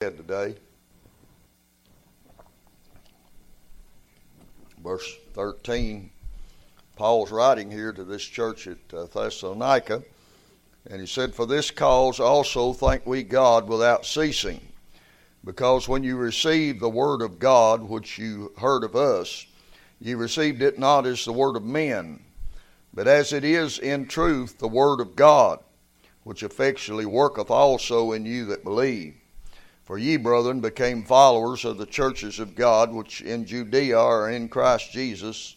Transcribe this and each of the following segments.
today. Verse 13, Paul's writing here to this church at uh, Thessalonica, and he said, For this cause also thank we God without ceasing, because when you received the word of God, which you heard of us, you received it not as the word of men, but as it is in truth the word of God, which effectually worketh also in you that believe. For ye, brethren, became followers of the churches of God which in Judea are in Christ Jesus.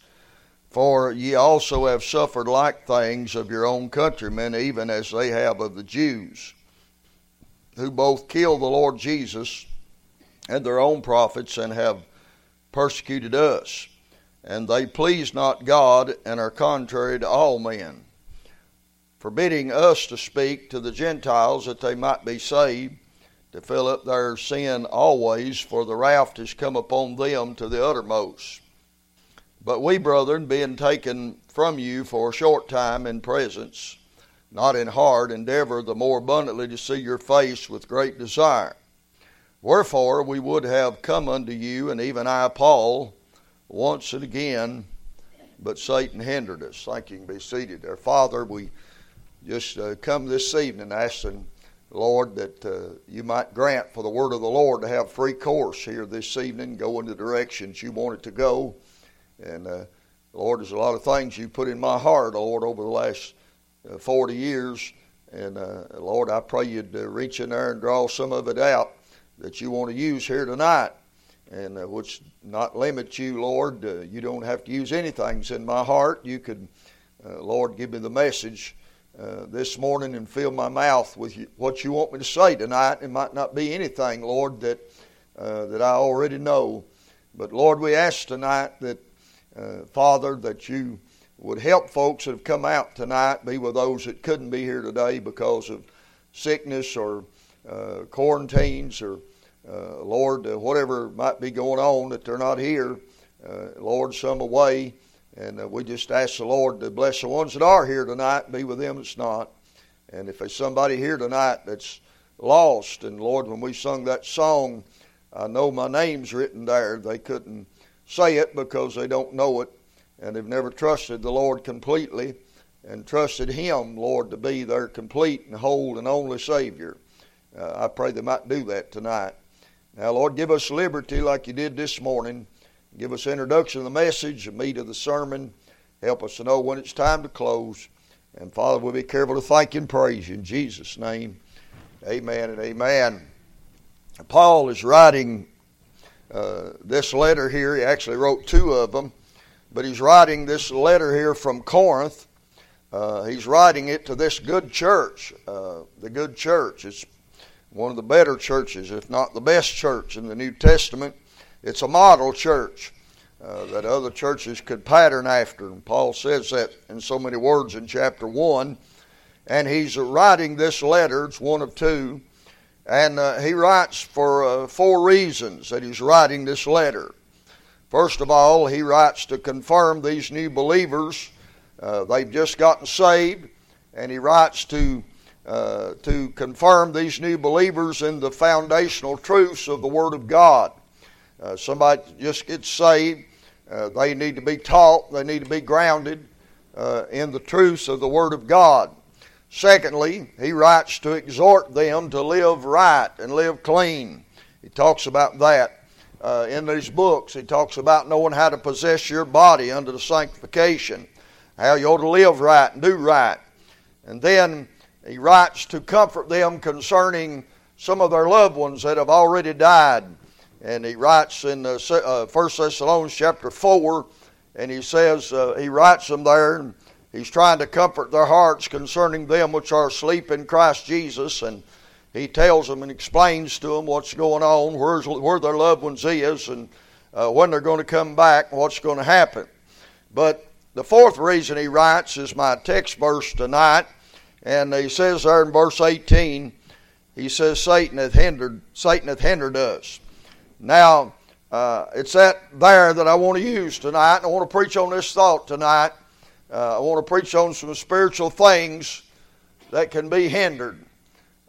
For ye also have suffered like things of your own countrymen, even as they have of the Jews, who both killed the Lord Jesus and their own prophets, and have persecuted us. And they please not God, and are contrary to all men, forbidding us to speak to the Gentiles that they might be saved to fill up their sin always, for the wrath is come upon them to the uttermost. But we, brethren, being taken from you for a short time in presence, not in heart, endeavor the more abundantly to see your face with great desire. Wherefore we would have come unto you, and even I, Paul, once and again, but Satan hindered us. Thank you can be seated there. Father, we just uh, come this evening asking Lord, that uh, you might grant for the word of the Lord to have free course here this evening, go in the directions you want it to go. And uh, Lord, there's a lot of things you put in my heart, Lord, over the last uh, 40 years. And uh, Lord, I pray you'd uh, reach in there and draw some of it out that you want to use here tonight. And uh, which not limit you, Lord. you don't have to use anything in my heart. You could, Lord, give me the message uh, this morning and fill my mouth with what you want me to say tonight. It might not be anything, Lord, that uh, that I already know, but Lord, we ask tonight that uh, Father that you would help folks that have come out tonight be with those that couldn't be here today because of sickness or uh, quarantines or Lord, whatever might be going on that they're not here. Lord, some away. And uh, we just ask the Lord to bless the ones that are here tonight, be with them that's not. And if there's somebody here tonight that's lost, and Lord, when we sung that song, I know my name's written there. They couldn't say it because they don't know it, and they've never trusted the Lord completely and trusted Him, Lord, to be their complete and whole and only Savior. Uh, I pray they might do that tonight. Now, Lord, give us liberty like you did this morning give us introduction of the message, the meat of the sermon. Help us to know when it's time to close. And Father, we'll be careful to thank and praise you in Jesus' name. Amen and amen. Paul is writing uh, this letter here. He actually wrote two of them, but he's writing this letter here from Corinth. Uh, he's writing it to this good church, uh, the good church. It's one of the better churches, if not the best church in the New Testament. It's a model church uh, that other churches could pattern after. And Paul says that in so many words in chapter 1. And he's writing this letter, it's one of two. And uh, he writes for uh, four reasons that he's writing this letter. First of all, he writes to confirm these new believers. Uh, they've just gotten saved. And he writes to uh, to confirm these new believers in the foundational truths of the Word of God. Uh, somebody just gets saved, uh, they need to be taught, they need to be grounded uh, in the truths of the Word of God. Secondly, he writes to exhort them to live right and live clean. He talks about that uh, in these books. He talks about knowing how to possess your body under the sanctification, how you ought to live right and do right. And then he writes to comfort them concerning some of their loved ones that have already died and he writes in uh, uh, 1 Thessalonians chapter 4, and he says, uh, he writes them there, and he's trying to comfort their hearts concerning them which are asleep in Christ Jesus, and he tells them and explains to them what's going on, where's, where their loved ones is, and uh, when they're going to come back, what's going to happen. But the fourth reason he writes is my text verse tonight, and he says there in verse 18, he says, Satan hath hindered, Satan hath hindered us. Now, uh, it's that there that I want to use tonight. I want to preach on this thought tonight. Uh, I want to preach on some spiritual things that can be hindered.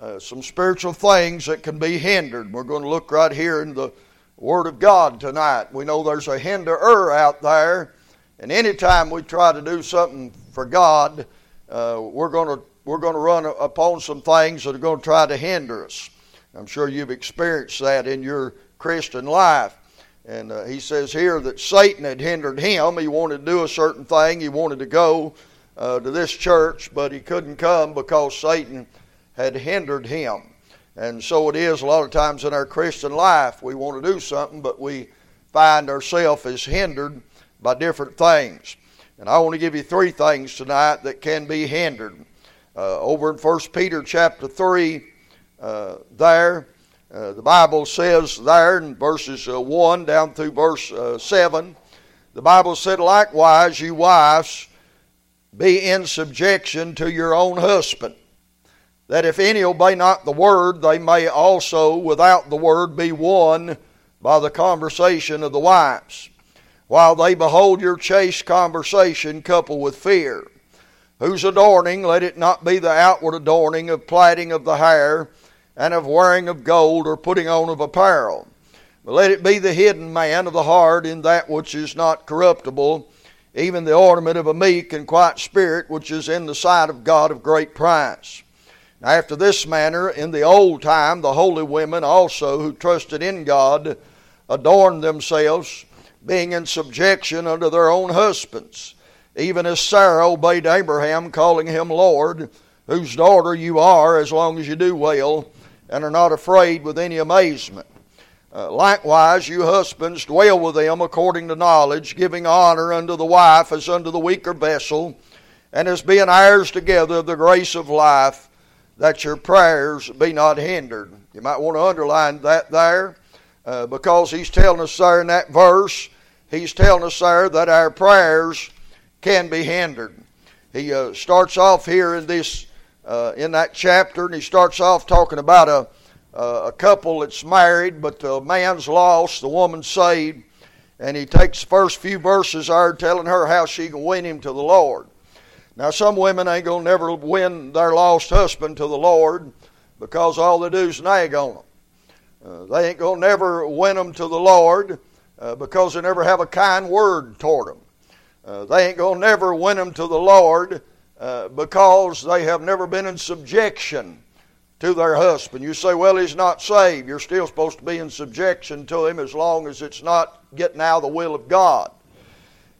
uh, some spiritual things that can be hindered. We're going to look right here in the Word of God tonight. We know there's a hinderer out there, and anytime we try to do something for God, uh, we're going to we're going to run upon some things that are going to try to hinder us. I'm sure you've experienced that in your Christian life. And uh, he says here that Satan had hindered him. He wanted to do a certain thing. He wanted to go uh, to this church, but he couldn't come because Satan had hindered him. And so it is a lot of times in our Christian life. We want to do something, but we find ourselves as hindered by different things. And I want to give you three things tonight that can be hindered. Uh, over in 1 Peter chapter 3, uh, there, uh, the Bible says there in verses uh, 1 down through verse uh, 7, the Bible said, Likewise, you wives, be in subjection to your own husband that if any obey not the word, they may also without the word be won by the conversation of the wives, while they behold your chaste conversation coupled with fear. Whose adorning, let it not be the outward adorning of plaiting of the hair, and of wearing of gold, or putting on of apparel. But let it be the hidden man of the heart in that which is not corruptible, even the ornament of a meek and quiet spirit, which is in the sight of God of great price. After this manner, in the old time, the holy women also who trusted in God adorned themselves, being in subjection unto their own husbands, even as Sarah obeyed Abraham, calling him Lord, whose daughter you are, as long as you do well, and are not afraid with any amazement. Uh, likewise, you husbands, dwell with them according to knowledge, giving honor unto the wife as unto the weaker vessel, and as being heirs together of the grace of life that your prayers be not hindered. You might want to underline that there uh, because he's telling us there in that verse, he's telling us there that our prayers can be hindered. He uh, starts off here in this uh, in that chapter, and he starts off talking about a a couple that's married, but the man's lost, the woman's saved, and he takes the first few verses there telling her how she can win him to the Lord. Now, some women ain't going to never win their lost husband to the Lord because all they do is nag on them. Uh, they ain't going to never win them to the Lord uh, because they never have a kind word toward them. Uh, they ain't going to never win them to the Lord uh, because they have never been in subjection to their husband. You say, well, he's not saved. You're still supposed to be in subjection to him as long as it's not getting out of the will of God.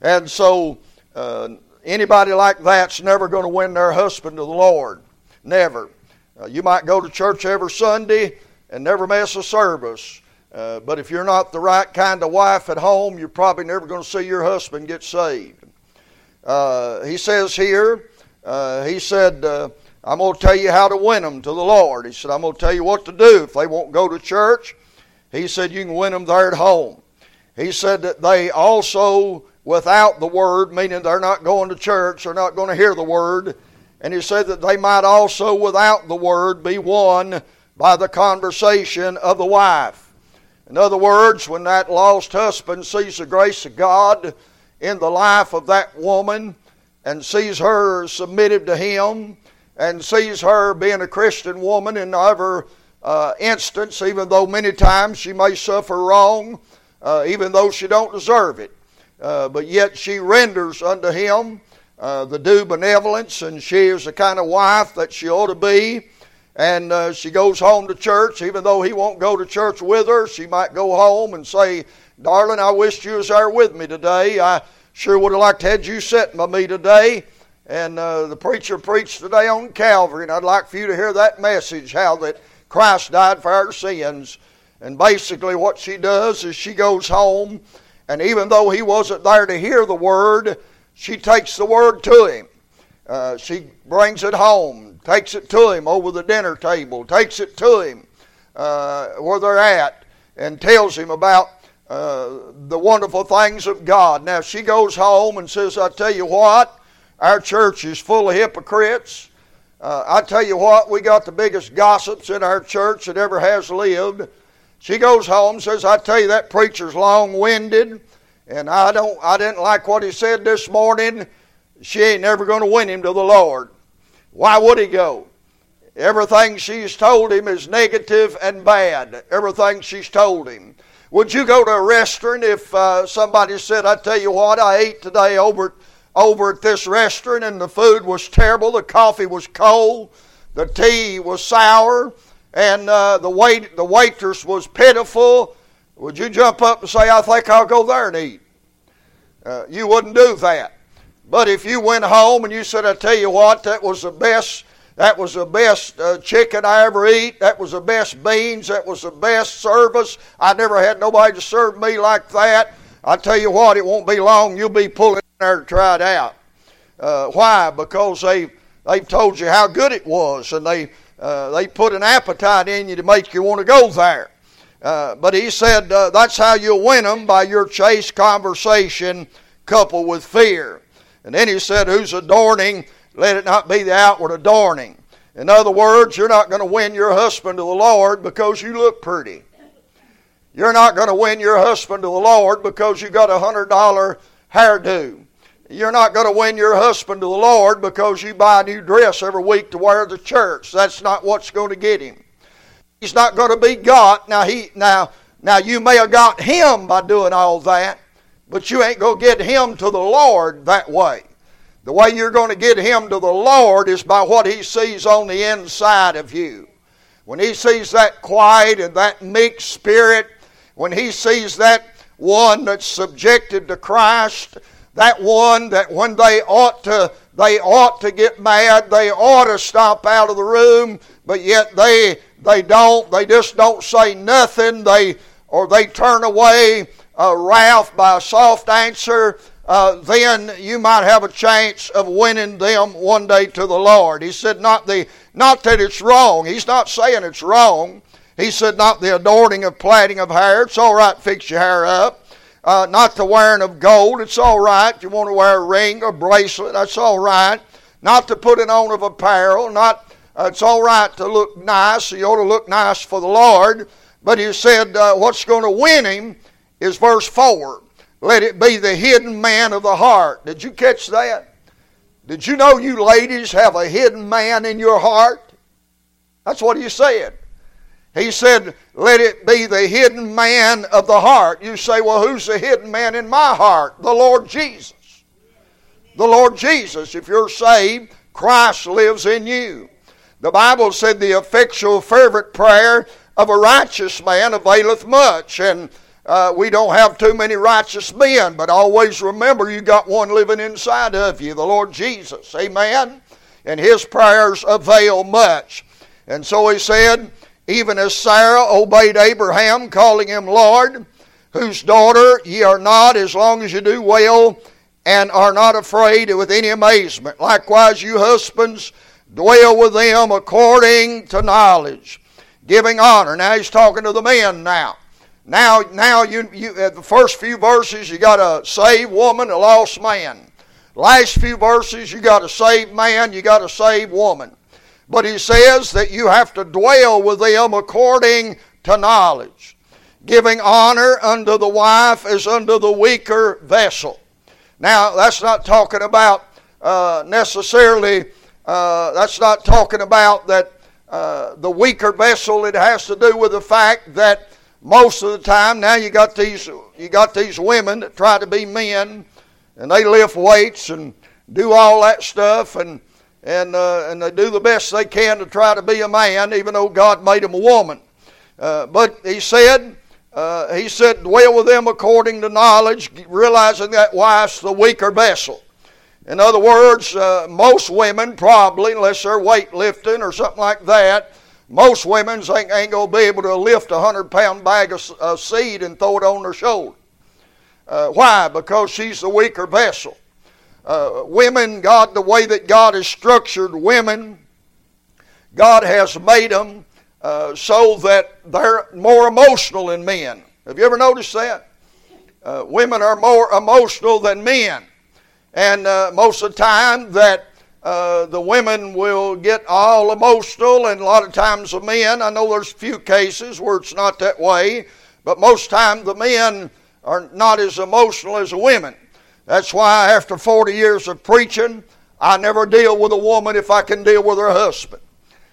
And so, uh, Anybody like that's never going to win their husband to the Lord. Never. Uh, you might go to church every Sunday and never miss a service. Uh, but if you're not the right kind of wife at home, you're probably never going to see your husband get saved. Uh, he says here, uh, he said, uh, I'm going to tell you how to win them to the Lord. He said, I'm going to tell you what to do if they won't go to church. He said, you can win them there at home. He said that they also without the word, meaning they're not going to church, they're not going to hear the word. And he said that they might also, without the word, be won by the conversation of the wife. In other words, when that lost husband sees the grace of God in the life of that woman and sees her submitted to him and sees her being a Christian woman in every uh, instance, even though many times she may suffer wrong, uh, even though she don't deserve it. Uh, but yet she renders unto him uh, the due benevolence, and she is the kind of wife that she ought to be. And uh, she goes home to church, even though he won't go to church with her. She might go home and say, Darling, I wished you was there with me today. I sure would have liked to have you sitting by me today. And uh, the preacher preached today on Calvary, and I'd like for you to hear that message how that Christ died for our sins. And basically, what she does is she goes home and even though he wasn't there to hear the word, she takes the word to him. Uh, she brings it home, takes it to him over the dinner table, takes it to him uh, where they're at, and tells him about uh, the wonderful things of God. Now, she goes home and says, I tell you what, our church is full of hypocrites. Uh, I tell you what, we got the biggest gossips in our church that ever has lived. She goes home, and says, I tell you, that preacher's long winded, and I don't I didn't like what he said this morning. She ain't never going to win him to the Lord. Why would he go? Everything she's told him is negative and bad. Everything she's told him. Would you go to a restaurant if uh, somebody said, I tell you what, I ate today over, over at this restaurant and the food was terrible, the coffee was cold, the tea was sour, and uh, the, wait, the waitress was pitiful? Would you jump up and say, I think I'll go there and eat? Uh, you wouldn't do that. But if you went home and you said, I tell you what, that was the best that was the best uh, chicken I ever eat. That was the best beans. That was the best service. I never had nobody to serve me like that. I tell you what, it won't be long. You'll be pulling in there to try it out. Uh, why? Because they they've told you how good it was, and they uh, they put an appetite in you to make you want to go there. Uh, but he said uh, that's how you'll win them by your chaste conversation coupled with fear. And then he said, "Who's adorning let it not be the outward adorning. In other words, you're not going to win your husband to the Lord because you look pretty. You're not going to win your husband to the Lord because you got a hundred dollar hairdo. You're not going to win your husband to the Lord because you buy a new dress every week to wear to church. That's not what's going to get him. He's not going to be got. Now he now now you may have got him by doing all that, but you ain't going to get him to the Lord that way. The way you're going to get him to the Lord is by what he sees on the inside of you. When he sees that quiet and that meek spirit, when he sees that one that's subjected to Christ, that one that when they ought to they ought to get mad, they ought to stop out of the room, but yet they they don't, they just don't say nothing, they or they turn away uh, a wrath by a soft answer uh, then you might have a chance of winning them one day to the Lord. He said, not, the, not that it's wrong. He's not saying it's wrong. He said, not the adorning of plaiting of hair. It's all right, fix your hair up. Uh, not the wearing of gold. It's all right. You want to wear a ring or bracelet, that's all right. Not the putting on of apparel. Not uh, it's all right to look nice. You ought to look nice for the Lord. But he said, uh, what's going to win him is verse 4. Let it be the hidden man of the heart. Did you catch that? Did you know you ladies have a hidden man in your heart? That's what he said. He said, Let it be the hidden man of the heart. You say, Well, who's the hidden man in my heart? The Lord Jesus. The Lord Jesus. If you're saved, Christ lives in you. The Bible said, The effectual, fervent prayer of a righteous man availeth much. And uh, we don't have too many righteous men, but always remember you got one living inside of you, the Lord Jesus. Amen? And his prayers avail much. And so he said, even as Sarah obeyed Abraham, calling him Lord, whose daughter ye are not as long as you do well and are not afraid with any amazement. Likewise, you husbands, dwell with them according to knowledge, giving honor. Now he's talking to the men now. Now, now you, you at the first few verses, you got a saved woman, a lost man. Last few verses, you got a saved man, you got a saved woman. But he says that you have to dwell with them according to knowledge, giving honor unto the wife as unto the weaker vessel. Now, that's not talking about uh, necessarily, uh, that's not talking about that uh, the weaker vessel. It has to do with the fact that most of the time now you got these you got these women that try to be men and they lift weights and do all that stuff and and uh, and they do the best they can to try to be a man even though God made them a woman. Uh, but he said uh, he said dwell with them according to knowledge realizing that wife's the weaker vessel. In other words uh, most women probably unless they're weightlifting or something like that most women ain't, going to be able to lift a 100 pound bag of, of, seed and throw it on their shoulder. Uh, why? Because she's the weaker vessel. Uh, women, God, the way that God has structured women, God has made them uh, so that they're more emotional than men. Have you ever noticed that? Uh, women are more emotional than men. And uh, most of the time that uh, the women will get all emotional, and a lot of times the men, I know there's a few cases where it's not that way, but most times the men are not as emotional as the women. That's why after 40 years of preaching, I never deal with a woman if I can deal with her husband.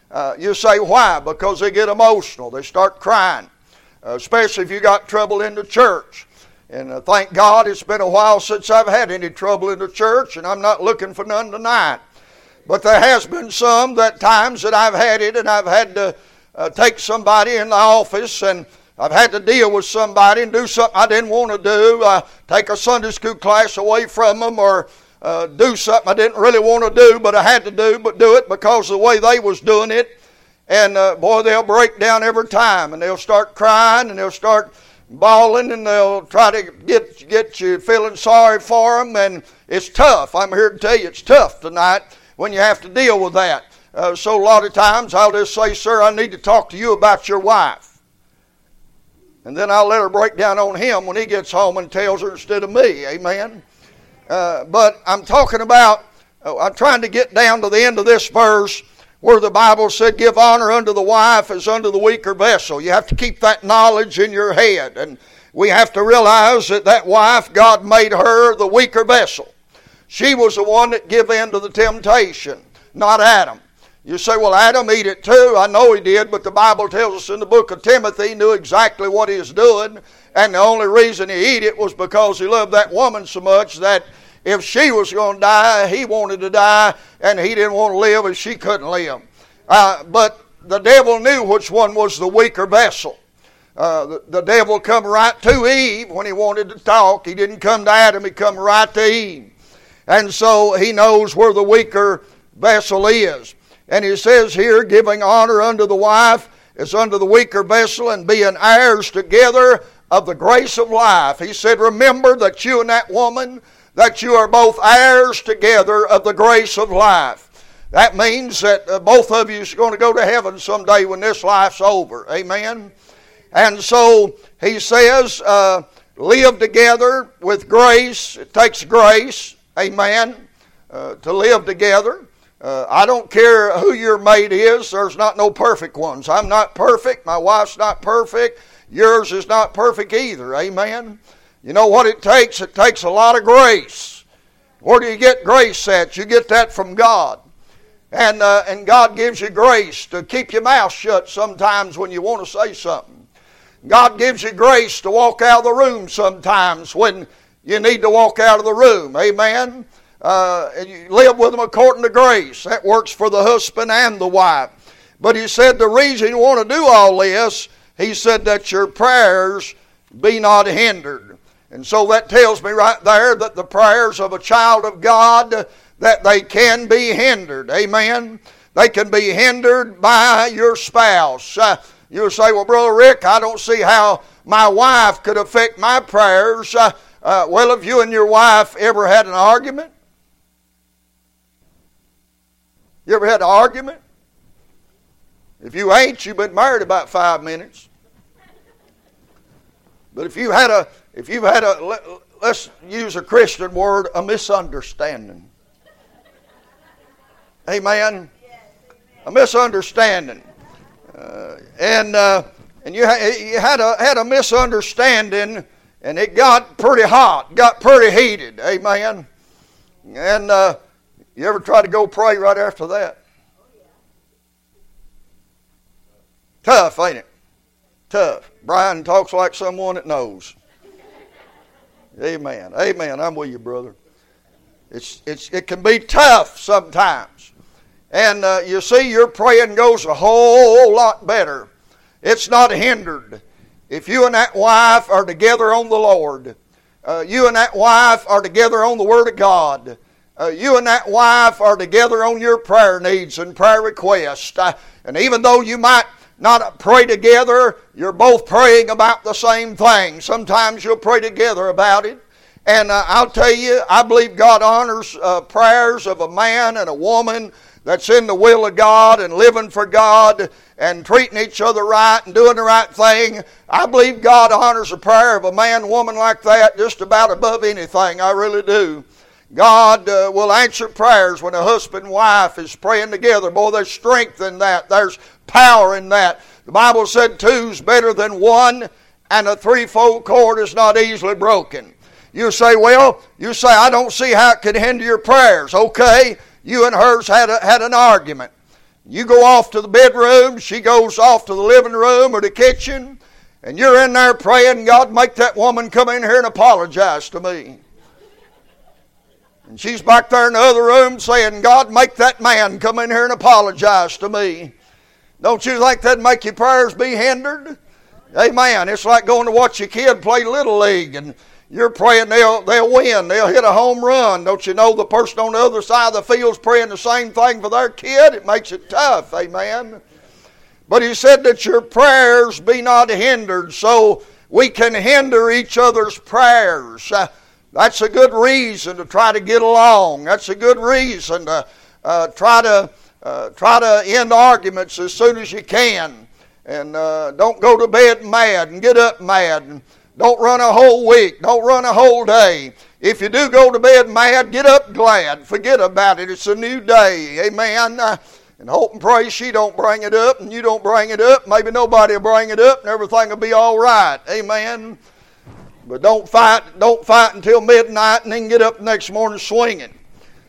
Uh, you say, why? Because they get emotional. They start crying, uh, especially if you got trouble in the church. And uh, thank God it's been a while since I've had any trouble in the church, and I'm not looking for none tonight. But there has been some that times that I've had it, and I've had to uh, take somebody in the office and I've had to deal with somebody and do something I didn't want to do, uh, take a Sunday school class away from them, or uh, do something I didn't really want to do, but I had to do, but do it because of the way they was doing it. And uh, boy, they'll break down every time, and they'll start crying, and they'll start bawling, and they'll try to get get you feeling sorry for them. And it's tough. I'm here to tell you, it's tough tonight when you have to deal with that. Uh, so a lot of times I'll just say, "Sir, I need to talk to you about your wife." And then I'll let her break down on him when he gets home and tells her instead of me. Amen. Uh, but I'm talking about, uh, I'm trying to get down to the end of this verse where the Bible said, Give honor unto the wife as unto the weaker vessel. You have to keep that knowledge in your head. And we have to realize that that wife, God made her the weaker vessel. She was the one that gave in to the temptation, not Adam. You say, well, Adam eat it too. I know he did, but the Bible tells us in the book of Timothy he knew exactly what he was doing, and the only reason he ate it was because he loved that woman so much that if she was going to die, he wanted to die, and he didn't want to live if she couldn't live. Uh, but the devil knew which one was the weaker vessel. Uh, the, the devil come right to Eve when he wanted to talk. He didn't come to Adam, he come right to Eve. And so he knows where the weaker vessel is. And he says here, giving honor unto the wife as unto the weaker vessel, and being heirs together of the grace of life. He said, Remember that you and that woman, that you are both heirs together of the grace of life. That means that uh, both of you are going to go to heaven someday when this life's over. Amen. And so he says, uh, live together with grace. It takes grace, amen, uh, to live together. Uh, I don't care who your mate is, there's not no perfect ones. I'm not perfect, my wife's not perfect, yours is not perfect either. Amen. You know what it takes? It takes a lot of grace. Where do you get grace at? You get that from God. And, uh, and God gives you grace to keep your mouth shut sometimes when you want to say something. God gives you grace to walk out of the room sometimes when you need to walk out of the room. Amen uh, and you live with them according to grace. That works for the husband and the wife. But he said the reason you want to do all this, he said that your prayers be not hindered. And so that tells me right there that the prayers of a child of God that they can be hindered. Amen. They can be hindered by your spouse. Uh, you'll say, "Well, brother Rick, I don't see how my wife could affect my prayers." Uh, uh, well, have you and your wife ever had an argument? You ever had an argument? If you ain't, you've been married about five minutes. But if you had a, if you've had a, let's use a Christian word, a misunderstanding. Amen. A misunderstanding, uh, and uh, and you, ha- you had a had a misunderstanding, and it got pretty hot, got pretty heated. Amen. And uh, you ever try to go pray right after that? Tough, ain't it? Tough. Brian talks like someone that knows. Amen. Amen. I'm with you, brother. It's, it's, it can be tough sometimes. And uh, you see, your praying goes a whole lot better. It's not hindered. If you and that wife are together on the Lord, uh, you and that wife are together on the Word of God, uh, you and that wife are together on your prayer needs and prayer requests. Uh, and even though you might not pray together, you're both praying about the same thing. Sometimes you'll pray together about it. And uh, I'll tell you, I believe God honors uh, prayers of a man and a woman that's in the will of God and living for God and treating each other right and doing the right thing. I believe God honors the prayer of a man, woman like that just about above anything. I really do. God uh, will answer prayers when a husband and wife is praying together. Boy, there's strength in that. There's power in that. The Bible said two's better than one, and a threefold cord is not easily broken. You say, well, you say, I don't see how it could hinder your prayers. Okay, you and hers had, a, had an argument. You go off to the bedroom, she goes off to the living room or the kitchen, and you're in there praying, God, make that woman come in here and apologize to me. And she's back there in the other room saying, God, make that man come in here and apologize to me. Don't you think that'd make your prayers be hindered? Amen. It's like going to watch your kid play Little League and you're praying they'll, they'll win. They'll hit a home run. Don't you know the person on the other side of the field's praying the same thing for their kid? It makes it tough. Amen. But he said that your prayers be not hindered, so we can hinder each other's prayers. Uh, that's a good reason to try to get along. That's a good reason to uh, try to uh, try to end arguments as soon as you can, and uh, don't go to bed mad and get up mad. And, don't run a whole week. Don't run a whole day. If you do go to bed mad, get up glad. Forget about it. It's a new day. Amen. Uh, and hope and pray she don't bring it up and you don't bring it up. Maybe nobody will bring it up and everything will be all right. Amen. But don't fight. Don't fight until midnight and then get up the next morning swinging.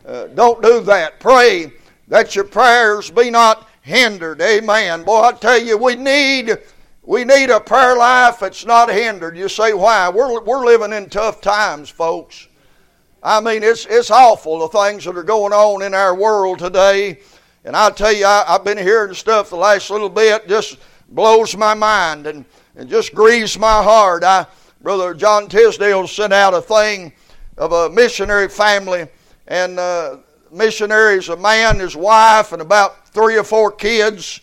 Uh, don't do that. Pray that your prayers be not hindered. Amen. Boy, I tell you, we need we need a prayer life that's not hindered. You say, why? We're, we're living in tough times, folks. I mean, it's, it's awful the things that are going on in our world today. And I tell you, I, have been hearing stuff the last little bit, just blows my mind and, and just grieves my heart. I, Brother John Tisdale sent out a thing of a missionary family, and uh, missionaries, a man, his wife, and about three or four kids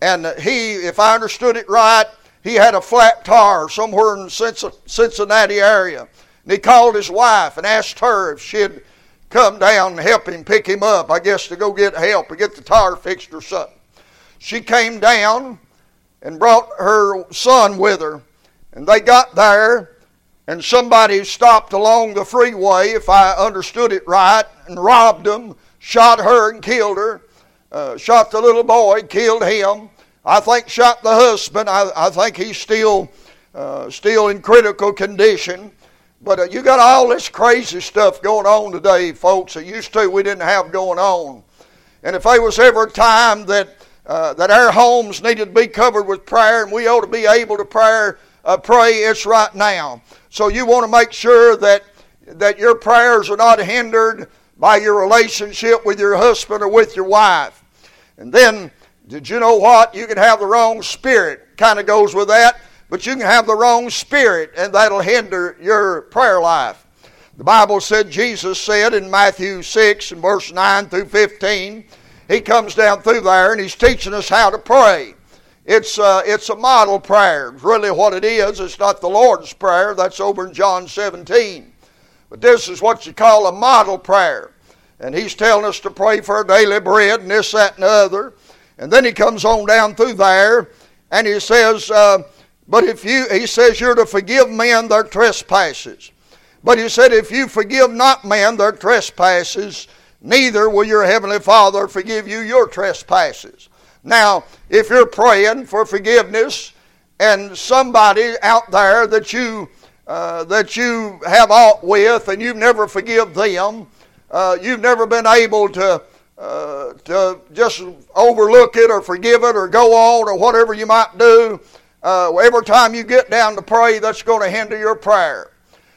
and he, if I understood it right, he had a flat tire somewhere in the Cincinnati area. And he called his wife and asked her if she'd come down and help him pick him up, I guess to go get help or get the tire fixed or something. She came down and brought her son with her. And they got there, and somebody stopped along the freeway, if I understood it right, and robbed them, shot her and killed her. Uh, shot the little boy, killed him. I think shot the husband. I, I think he's still uh, still in critical condition. But uh, you got all this crazy stuff going on today, folks. That used to we didn't have going on. And if there was ever a time that uh, that our homes needed to be covered with prayer, and we ought to be able to prayer, uh, pray, it's right now. So you want to make sure that that your prayers are not hindered by your relationship with your husband or with your wife. And then, did you know what? You can have the wrong spirit. Kind of goes with that. But you can have the wrong spirit, and that'll hinder your prayer life. The Bible said, Jesus said in Matthew 6 and verse 9 through 15, he comes down through there and he's teaching us how to pray. It's, uh, it's a model prayer. Really what it is. It's not the Lord's Prayer. That's over in John 17. But this is what you call a model prayer. And he's telling us to pray for our daily bread and this, that, and the other. And then he comes on down through there and he says, uh, But if you, he says, you're to forgive men their trespasses. But he said, If you forgive not men their trespasses, neither will your heavenly Father forgive you your trespasses. Now, if you're praying for forgiveness and somebody out there that you uh, that you have aught with and you've never forgive them, uh, you've never been able to, uh, to just overlook it or forgive it or go on or whatever you might do, uh, every time you get down to pray, that's going to hinder your prayer.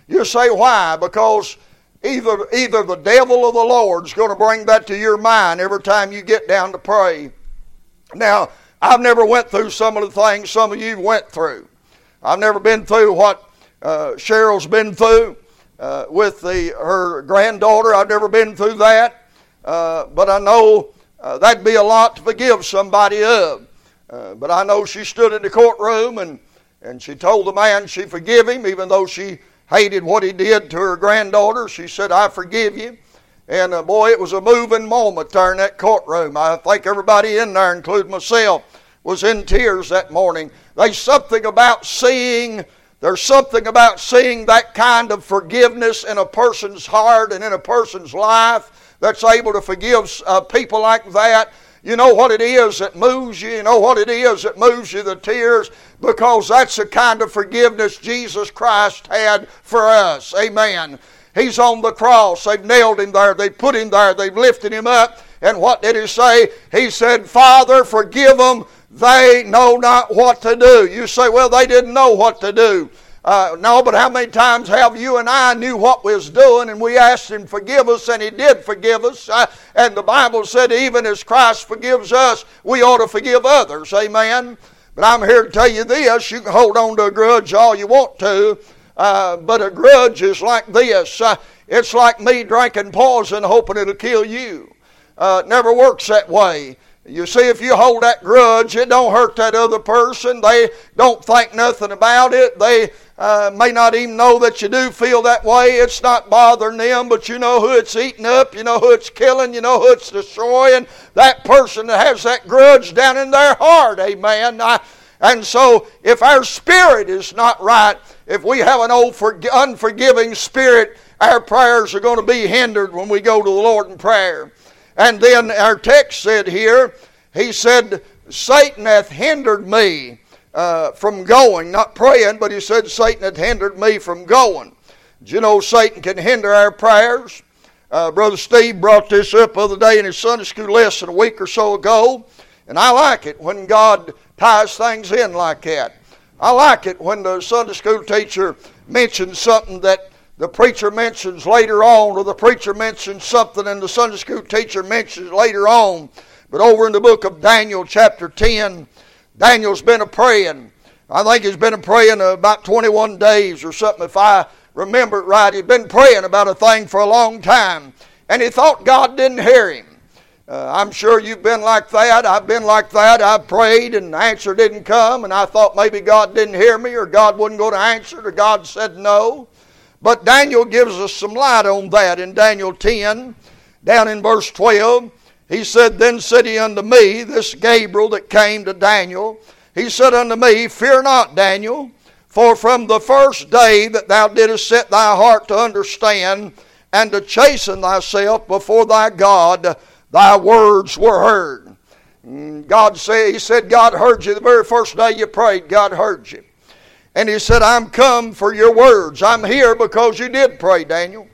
You say, why? Because either, either the devil or the Lord's going to bring that to your mind every time you get down to pray. Now, I've never went through some of the things some of you went through. I've never been through what uh, Cheryl's been through uh, with the, her granddaughter. I've never been through that, uh, but I know uh, that'd be a lot to forgive somebody of. Uh, but I know she stood in the courtroom and, and she told the man she forgive him, even though she hated what he did to her granddaughter. She said, I forgive you. And uh, boy, it was a moving moment there in that courtroom. I think everybody in there, including myself, was in tears that morning. There's something about seeing there's something about seeing that kind of forgiveness in a person's heart and in a person's life that's able to forgive uh, people like that. You know what it is that moves you. You know what it is that moves you the tears because that's the kind of forgiveness Jesus Christ had for us. Amen. He's on the cross. They've nailed him there. They've put him there. They've lifted him up. and what did he say? He said, Father, forgive them. They know not what to do. You say, well, they didn't know what to do. Uh, no, but how many times have you and I knew what we was doing and we asked Him forgive us and He did forgive us. Uh, and the Bible said even as Christ forgives us, we ought to forgive others. Amen. But I'm here to tell you this: you can hold on to a grudge all you want to, uh, but a grudge is like this. Uh, it's like me drinking poison hoping it'll kill you. Uh, it never works that way. You see, if you hold that grudge, it don't hurt that other person. They don't think nothing about it. They uh, may not even know that you do feel that way. It's not bothering them, but you know who it's eating up, you know who it's killing, you know who it's destroying. That person that has that grudge down in their heart, amen. I, and so, if our spirit is not right, if we have an old unforgiving spirit, our prayers are going to be hindered when we go to the Lord in prayer. And then our text said here, he said, Satan hath hindered me uh, from going, not praying, but he said Satan had hindered me from going. Do you know Satan can hinder our prayers? Uh, Brother Steve brought this up the other day in his Sunday school lesson a week or so ago, and I like it when God ties things in like that. I like it when the Sunday school teacher mentions something that the preacher mentions later on, or the preacher mentions something and the Sunday school teacher mentions later on. But over in the book of Daniel, chapter 10, Daniel's been a praying. I think he's been a praying about 21 days or something, if I remember it right. He'd been praying about a thing for a long time, and he thought God didn't hear him. Uh, I'm sure you've been like that. I've been like that. I prayed and the answer didn't come, and I thought maybe God didn't hear me or God wasn't going to answer or God said no. But Daniel gives us some light on that in Daniel 10, down in verse 12. He said, Then said he unto me, this Gabriel that came to Daniel, he said unto me, Fear not, Daniel, for from the first day that thou didst set thy heart to understand and to chasten thyself before thy God, thy words were heard. Mm, God said, He said, God heard you the very first day you prayed, God heard you. And He said, I'm come for your words. I'm here because you did pray, Daniel.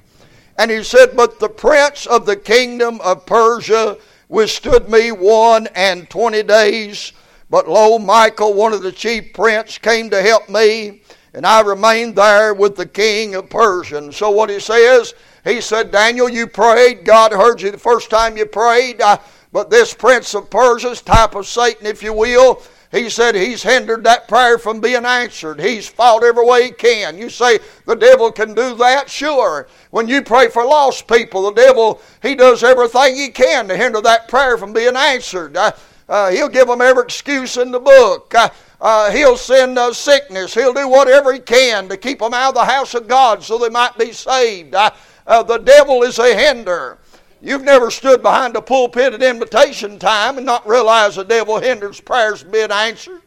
And he said, But the prince of the kingdom of Persia withstood me one and twenty days. But lo, Michael, one of the chief prince, came to help me, and I remained there with the king of Persia. And so what he says, he said, Daniel, you prayed. God heard you the first time you prayed. Uh, but this prince of Persia's type of Satan, if you will, he said he's hindered that prayer from being answered. He's fought every way he can. You say the devil can do that? Sure. When you pray for lost people, the devil, he does everything he can to hinder that prayer from being answered. Uh, uh, he'll give them every excuse in the book. Uh, uh he'll send uh, sickness. He'll do whatever he can to keep them out of the house of God so they might be saved. Uh, the devil is a hinder. You've never stood behind a pulpit at invitation time and not realized the devil hinders prayers being answered.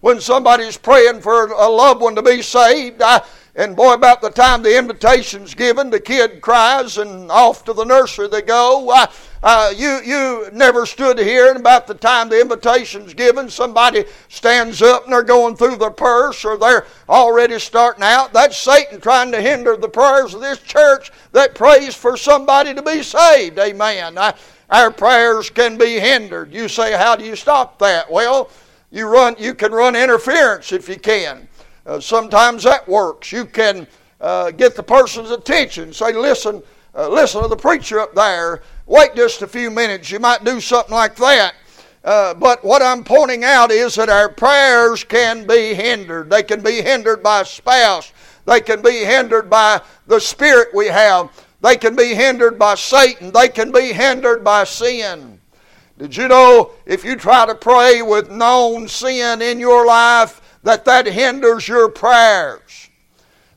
When somebody's praying for a loved one to be saved, I, and boy, about the time the invitation's given, the kid cries and off to the nursery they go. Uh, uh, you, you never stood here, and about the time the invitation's given, somebody stands up and they're going through their purse or they're already starting out. That's Satan trying to hinder the prayers of this church that prays for somebody to be saved. Amen. Uh, our prayers can be hindered. You say, how do you stop that? Well, you run. You can run interference if you can. Uh, sometimes that works. You can uh, get the person's attention. Say, listen, uh, listen to the preacher up there. Wait just a few minutes. You might do something like that. Uh, but what I'm pointing out is that our prayers can be hindered. They can be hindered by a spouse. They can be hindered by the spirit we have. They can be hindered by Satan. They can be hindered by sin. Did you know if you try to pray with known sin in your life, that that hinders your prayers.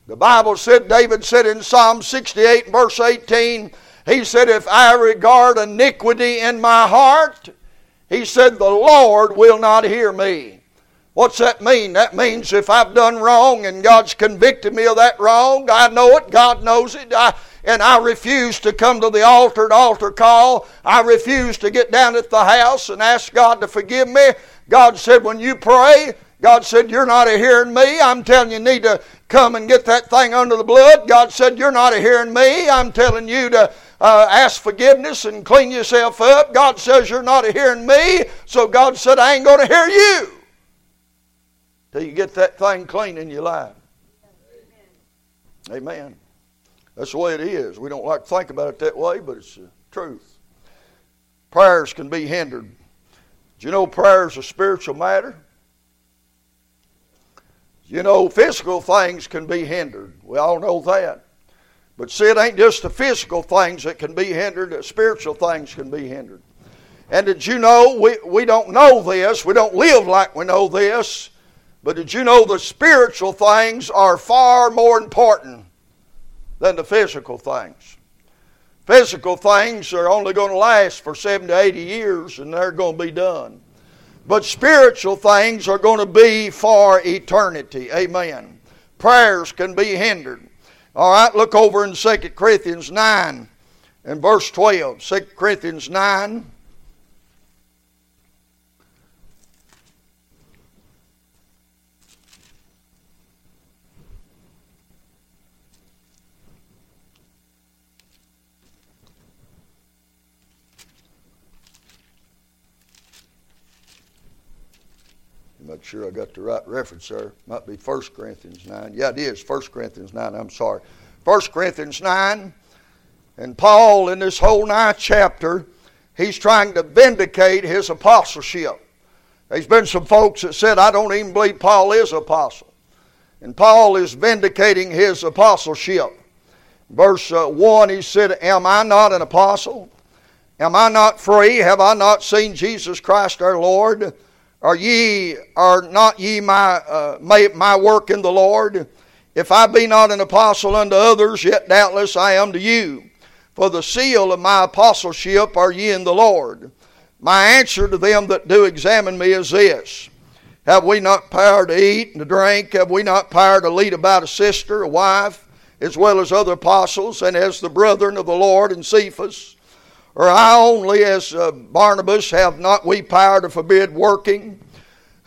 The Bible said, David said in Psalm 68, verse 18, he said, If I regard iniquity in my heart, he said, The Lord will not hear me. What's that mean? That means if I've done wrong and God's convicted me of that wrong, I know it, God knows it, I, and I refuse to come to the altar at altar call. I refuse to get down at the house and ask God to forgive me. God said, When you pray, God said, You're not a hearing me. I'm telling you, you need to come and get that thing under the blood. God said, You're not a hearing me. I'm telling you to uh, ask forgiveness and clean yourself up. God says you're not hearing me, so God said I ain't going to hear you. Till you get that thing clean in your life. Amen. Amen. That's the way it is. We don't like to think about it that way, but it's the truth. Prayers can be hindered. Do you know prayer is a spiritual matter? You know, physical things can be hindered. We all know that. But see, it ain't just the physical things that can be hindered, the spiritual things can be hindered. And did you know, we, we don't know this, we don't live like we know this, but did you know the spiritual things are far more important than the physical things? Physical things are only going to last for 70 to 80 years and they're going to be done. But spiritual things are going to be for eternity. Amen. Prayers can be hindered. All right, look over in 2 Corinthians 9 and verse 12. 2 Corinthians 9 sure I got the right reference there. Might be 1 Corinthians 9. Yeah, it is 1 Corinthians 9. I'm sorry. 1 Corinthians 9. And Paul, in this whole ninth chapter, he's trying to vindicate his apostleship. There's been some folks that said, I don't even believe Paul is apostle. And Paul is vindicating his apostleship. Verse uh, 1, he said, Am I not an apostle? Am I not free? Have I not seen Jesus Christ our Lord? Are ye, are not ye my, uh, my, my work in the Lord? If I be not an apostle unto others, yet doubtless I am to you. For the seal of my apostleship are ye in the Lord. My answer to them that do examine me is this Have we not power to eat and to drink? Have we not power to lead about a sister, a wife, as well as other apostles, and as the brethren of the Lord and Cephas? Or I only, as uh, Barnabas, have not we power to forbid working?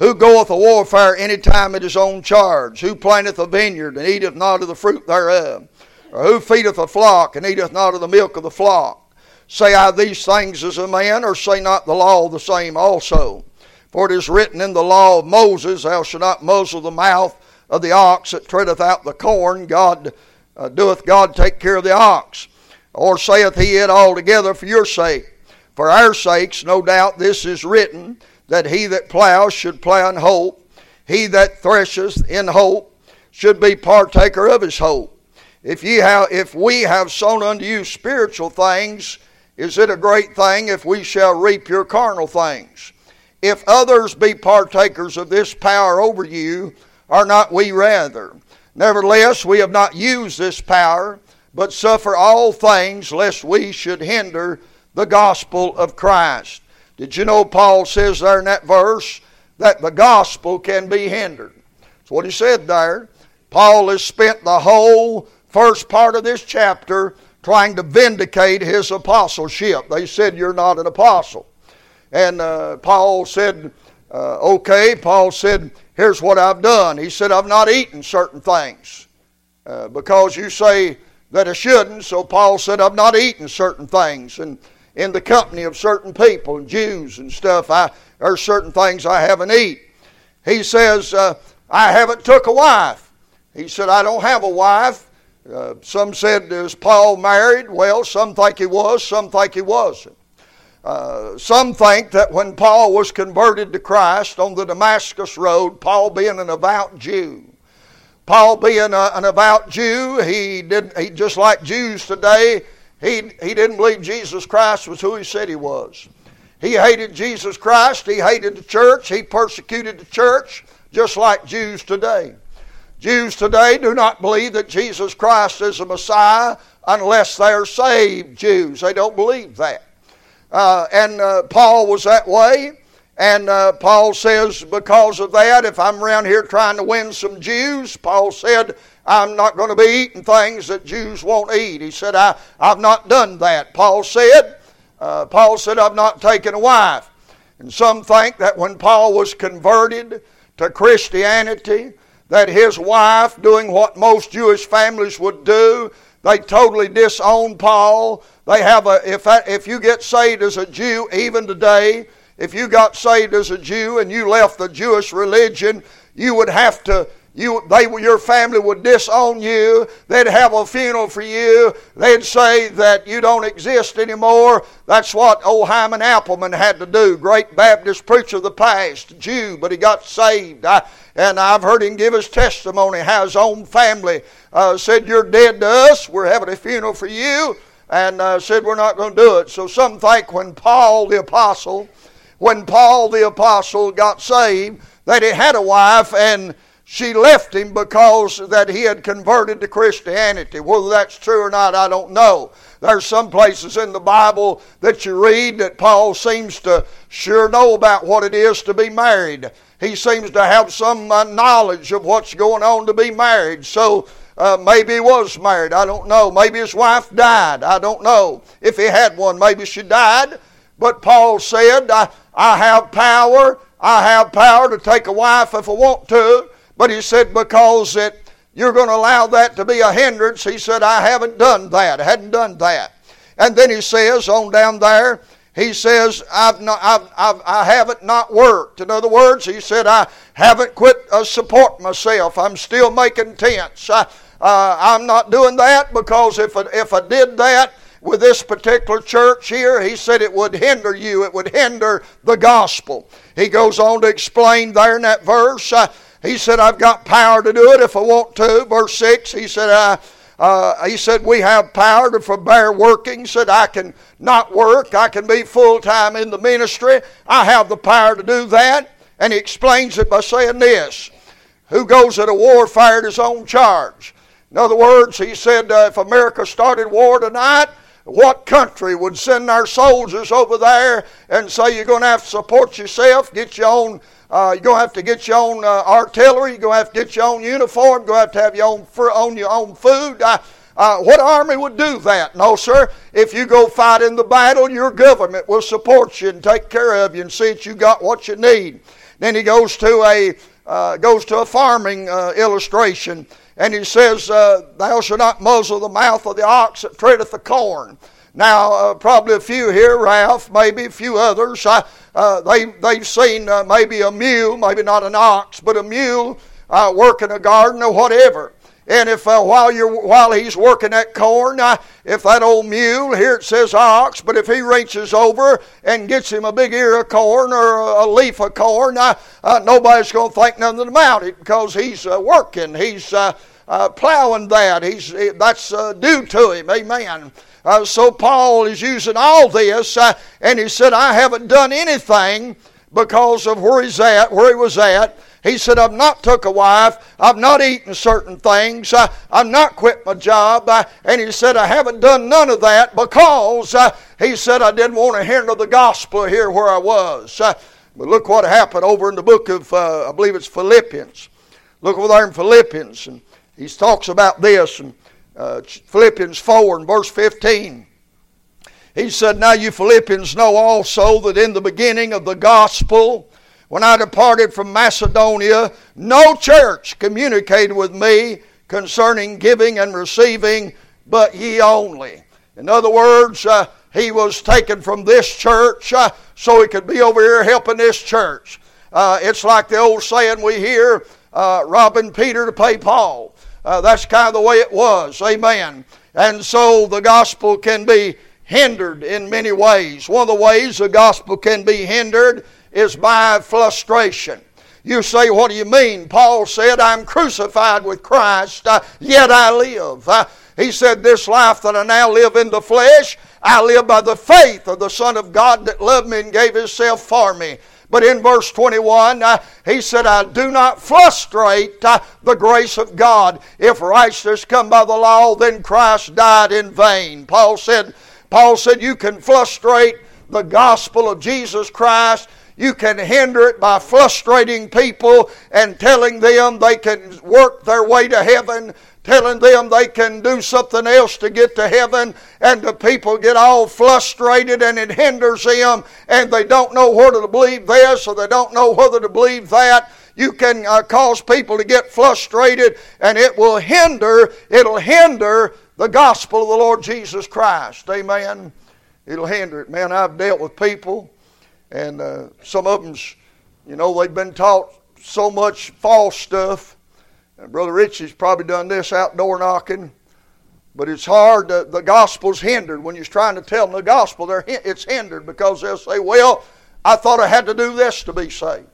Who goeth a warfare any time at his own charge? Who planteth a vineyard and eateth not of the fruit thereof? Or who feedeth a flock and eateth not of the milk of the flock? Say I these things as a man, or say not the law the same also? For it is written in the law of Moses, Thou shalt not muzzle the mouth of the ox that treadeth out the corn. God uh, doeth God take care of the ox. Or saith he it altogether for your sake? For our sakes, no doubt this is written, that he that plows should plow in hope, he that thresheth in hope should be partaker of his hope. If ye have if we have sown unto you spiritual things, is it a great thing if we shall reap your carnal things? If others be partakers of this power over you, are not we rather? Nevertheless, we have not used this power but suffer all things lest we should hinder the gospel of Christ. Did you know Paul says there in that verse that the gospel can be hindered? That's what he said there. Paul has spent the whole first part of this chapter trying to vindicate his apostleship. They said, You're not an apostle. And uh, Paul said, uh, Okay. Paul said, Here's what I've done. He said, I've not eaten certain things uh, because you say, that I shouldn't. So Paul said, I've not eaten certain things. And in the company of certain people, and Jews and stuff, I, there's certain things I haven't eat. He says, uh, I haven't took a wife. He said, I don't have a wife. Uh, some said, is Paul married? Well, some think he was, some think he wasn't. Uh, some think that when Paul was converted to Christ on the Damascus Road, Paul being an avowed Jew, Paul being a, an about Jew, he didn't. He just like Jews today, he he didn't believe Jesus Christ was who he said he was. He hated Jesus Christ, he hated the church, he persecuted the church, just like Jews today. Jews today do not believe that Jesus Christ is the Messiah unless they're saved Jews. They don't believe that. Uh, and uh, Paul was that way. And uh, Paul says, because of that, if I'm around here trying to win some Jews, Paul said, I'm not going to be eating things that Jews won't eat. He said, I, I've not done that. Paul said, uh, Paul said, I've not taken a wife. And some think that when Paul was converted to Christianity, that his wife, doing what most Jewish families would do, They totally disown Paul. They have a if that, if you get saved as a Jew even today, if you got saved as a Jew and you left the Jewish religion, you would have to you, they, your family would disown you. They'd have a funeral for you. They'd say that you don't exist anymore. That's what old Hyman Appleman had to do. Great Baptist preacher of the past, Jew, but he got saved. I, and I've heard him give his testimony how his own family uh, said, You're dead to us. We're having a funeral for you. And uh, said, We're not going to do it. So some think when Paul the Apostle, when Paul the Apostle got saved, that he had a wife and she left him because that he had converted to Christianity. Whether that's true or not, I don't know. There's some places in the Bible that you read that Paul seems to sure know about what it is to be married. He seems to have some uh, knowledge of what's going on to be married. So uh, maybe he was married. I don't know. Maybe his wife died. I don't know. If he had one, maybe she died. But Paul said, I, I have power. I have power to take a wife if I want to. But he said, because it, you're going to allow that to be a hindrance, he said, I haven't done that. I hadn't done that. And then he says, on down there, he says, I've not, I've, I've, I haven't not worked. In other words, he said, I haven't quit uh, support myself. I'm still making tents. I, uh, I'm not doing that because if I, if I did that, with this particular church here, he said it would hinder you, it would hinder the gospel. He goes on to explain there in that verse. Uh, he said, I've got power to do it if I want to. Verse 6, he said, I, uh, he said, We have power to forbear working. Said, I can not work. I can be full time in the ministry. I have the power to do that. And he explains it by saying this Who goes at a warfare at his own charge? In other words, he said, uh, if America started war tonight, what country would send our soldiers over there and say you're going to have to support yourself, get your own uh, you're going to have to get your own uh, artillery. You're going to have to get your own uniform. You're going to have to have your own, own your own food. Uh, uh, what army would do that? No, sir. If you go fight in the battle, your government will support you and take care of you and see that you got what you need. Then he goes to a uh, goes to a farming uh, illustration, and he says, "Thou shalt not muzzle the mouth of the ox that treadeth the corn." Now, uh, probably a few here, Ralph, maybe a few others, uh, uh, they, they've seen uh, maybe a mule, maybe not an ox, but a mule uh, working a garden or whatever. And if uh, while you're while he's working that corn, if that old mule here it says ox, but if he reaches over and gets him a big ear of corn or a, leaf of corn, nobody's going to think nothing about it because he's working. He's plowing that. He's that's due to him. Amen. Uh, so Paul is using all this, uh, and he said, I haven't done anything because of where he's at, where he was at. He said, I've not took a wife. I've not eaten certain things. Uh, I've not quit my job. Uh, and he said, I haven't done none of that because uh, he said, I didn't want to hinder the gospel here where I was. Uh, but look what happened over in the book of, uh, I believe it's Philippians. Look over there in Philippians. And he talks about this. in uh, Philippians 4 and verse 15. He said, Now you Philippians know also that in the beginning of the gospel, when I departed from Macedonia, no church communicated with me concerning giving and receiving, but ye only. In other words, uh, he was taken from this church uh, so he could be over here helping this church. Uh, it's like the old saying we hear uh, robbing Peter to pay Paul. Uh, that's kind of the way it was. Amen. And so the gospel can be hindered in many ways. One of the ways the gospel can be hindered is by frustration. You say, What do you mean? Paul said, I'm crucified with Christ, uh, yet I live. Uh, he said, This life that I now live in the flesh, I live by the faith of the Son of God that loved me and gave himself for me. But in verse 21, uh, he said, I do not frustrate uh, the grace of God. If righteousness come by the law, then Christ died in vain. Paul said, Paul said, you can frustrate the gospel of Jesus Christ. You can hinder it by frustrating people and telling them they can work their way to heaven telling them they can do something else to get to heaven, and the people get all frustrated and it hinders them, and they don't know whether to believe this or they don't know whether to believe that. you can uh, cause people to get frustrated, and it will hinder, it'll hinder the gospel of the Lord Jesus Christ. Amen. It'll hinder it. Man, I've dealt with people, and uh, some of them's, you know, they've been taught so much false stuff. And Brother Richie's probably done this outdoor knocking. But it's hard. To, the gospel's hindered when you're trying to tell them the gospel. They're, it's hindered because they'll say, "Well, I thought I had to do this to be saved,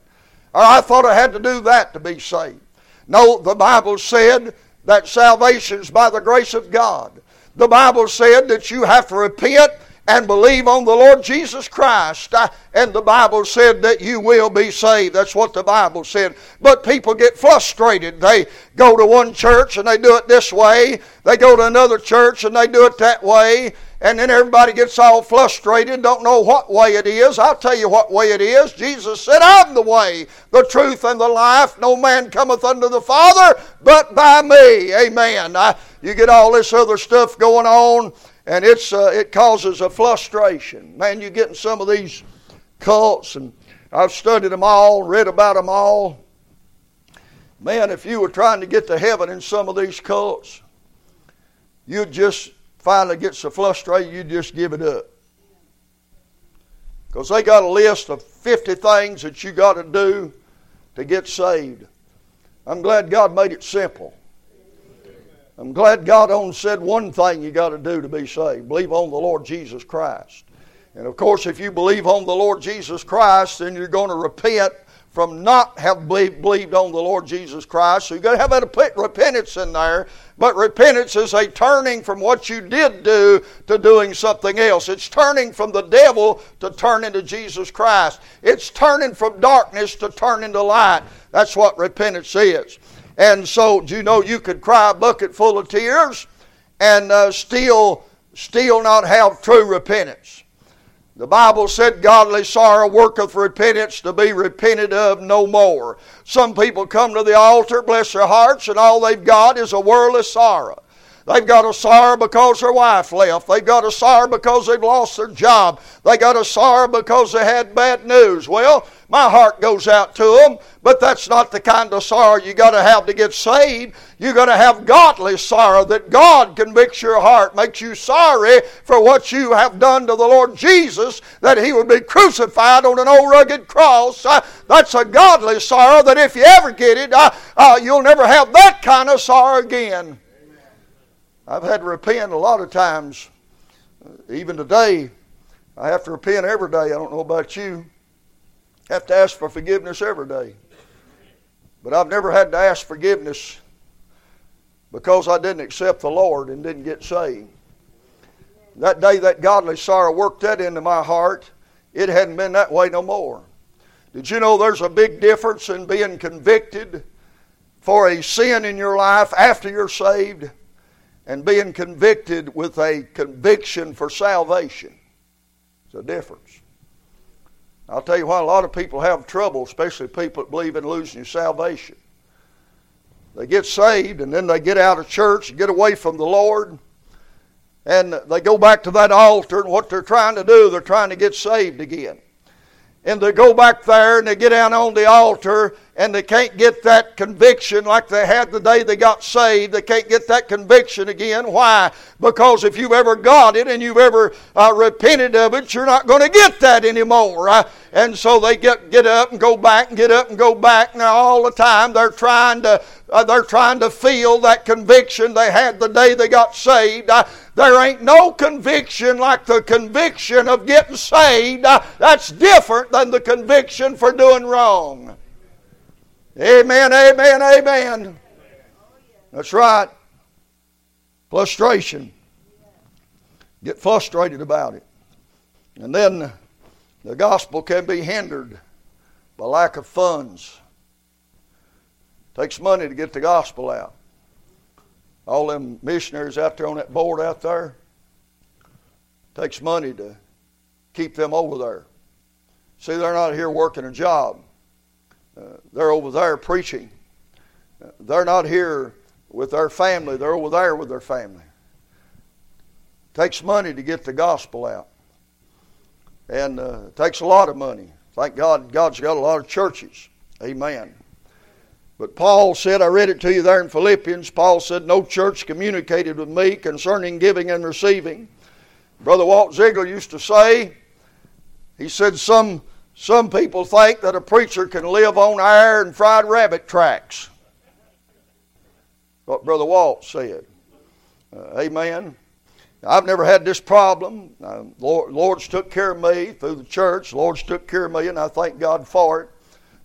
or I thought I had to do that to be saved." No, the Bible said that salvation's by the grace of God. The Bible said that you have to repent and believe on the Lord Jesus Christ. And the Bible said that you will be saved. That's what the Bible said. But people get frustrated. They go to one church and they do it this way, they go to another church and they do it that way. And then everybody gets all frustrated, don't know what way it is. I'll tell you what way it is. Jesus said, I'm the way, the truth, and the life. No man cometh unto the Father but by me. Amen. I, you get all this other stuff going on and it's uh, it causes a frustration. Man, you get in some of these cults, and I've studied them all, read about them all. Man, if you were trying to get to heaven in some of these cults, you'd just finally get so frustrated you'd just give it up. Because they got a list of 50 things that you got to do to get saved. I'm glad God made it simple. I'm glad God only said one thing you got to do to be saved believe on the Lord Jesus Christ. And of course, if you believe on the Lord Jesus Christ, then you're going to repent from not have believed on the Lord Jesus Christ. So you've got to have that repentance in there. But repentance is a turning from what you did do to doing something else. It's turning from the devil to turn into Jesus Christ. It's turning from darkness to turn into light. That's what repentance is. And so, do you know you could cry a bucket full of tears and uh, still, still not have true repentance? The Bible said, Godly sorrow worketh repentance to be repented of no more. Some people come to the altar, bless their hearts, and all they've got is a worldly sorrow. They've got a sorrow because their wife left. They've got a sorrow because they've lost their job. They got a sorrow because they had bad news. Well, my heart goes out to them, but that's not the kind of sorrow you got to have to get saved. You got to have godly sorrow that God convicts your heart, makes you sorry for what you have done to the Lord Jesus, that He would be crucified on an old rugged cross. Uh, that's a godly sorrow that if you ever get it, uh, uh, you'll never have that kind of sorrow again. I've had to repent a lot of times. Even today, I have to repent every day. I don't know about you. Have to ask for forgiveness every day. But I've never had to ask forgiveness because I didn't accept the Lord and didn't get saved. That day that godly sorrow worked that into my heart, it hadn't been that way no more. Did you know there's a big difference in being convicted for a sin in your life after you're saved and being convicted with a conviction for salvation. It's a difference. I'll tell you why a lot of people have trouble, especially people that believe in losing your salvation. They get saved and then they get out of church, get away from the Lord, and they go back to that altar, and what they're trying to do, they're trying to get saved again and they go back there and they get down on the altar and they can't get that conviction like they had the day they got saved. They can't get that conviction again. Why? Because if you've ever got it and you've ever uh, repented of it, you're not going to get that anymore. Uh, and so they get get up and go back and get up and go back. Now all the time they're trying to uh, they're trying to feel that conviction they had the day they got saved. Uh, there ain't no conviction like the conviction of getting saved. Uh, that's different than the conviction for doing wrong. Amen, amen, amen. That's right. Frustration. Get frustrated about it. And then the gospel can be hindered by lack of funds. Takes money to get the gospel out all them missionaries out there on that board out there takes money to keep them over there. See, they're not here working a job. They're over there preaching. They're not here with their family. They're over there with their family. takes money to get the gospel out, and uh, takes a lot of money. Thank God, God's got a lot of churches. Amen. But Paul said, I read it to you there in Philippians. Paul said, No church communicated with me concerning giving and receiving. Brother Walt Ziegler used to say, he said, Some, some people think that a preacher can live on air and fried rabbit tracks. What Brother Walt said. Uh, amen. I've never had this problem. Uh, Lord, Lord's took care of me through the church. Lord's took care of me, and I thank God for it.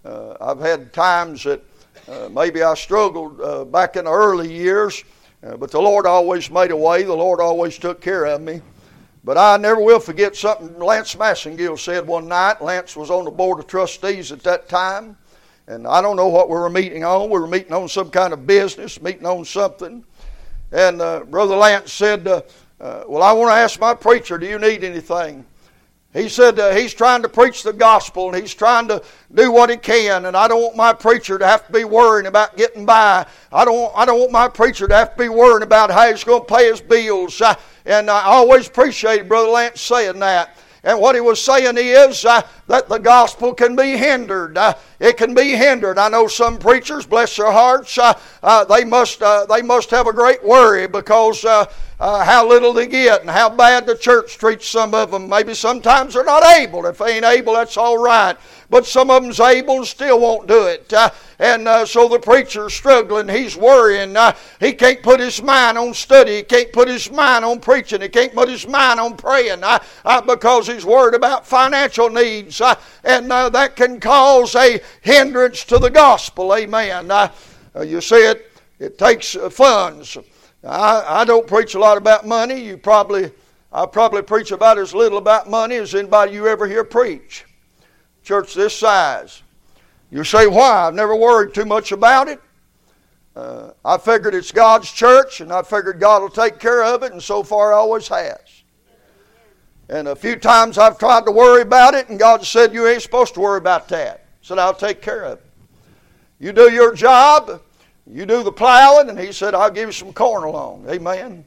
Uh, I've had times that uh, maybe I struggled uh, back in the early years, uh, but the Lord always made a way. The Lord always took care of me. But I never will forget something Lance Massengill said one night. Lance was on the board of trustees at that time, and I don't know what we were meeting on. We were meeting on some kind of business, meeting on something. And uh, Brother Lance said, uh, uh, Well, I want to ask my preacher, do you need anything? He said uh, he's trying to preach the gospel and he's trying to do what he can, and I don't want my preacher to have to be worrying about getting by. I don't, I don't want my preacher to have to be worrying about how he's going to pay his bills. I, and I always appreciated Brother Lance saying that. And what he was saying is uh, that the gospel can be hindered. Uh, it can be hindered. I know some preachers, bless their hearts, uh, uh they must uh, they must have a great worry because uh, how little they get and how bad the church treats some of them. Maybe sometimes they're not able. If they ain't able, that's all right but some of them's able and still won't do it. Uh, and uh, so the preacher's struggling. He's worrying. Uh, he can't put his mind on study. He can't put his mind on preaching. He can't put his mind on praying uh, uh, because he's worried about financial needs. Uh, and that can cause a hindrance to the gospel. Amen. you see it, it takes funds. I, I don't preach a lot about money. You probably, I probably preach about as little about money as anybody you ever hear preach church this size. You say, why? I've never worried too much about it. Uh, I figured it's God's church, and I figured God will take care of it, and so far always has. And a few times I've tried to worry about it, and God said, You ain't supposed to worry about that. said, I'll take care of it. You do your job, you do the plowing, and He said, I'll give you some corn along. Amen.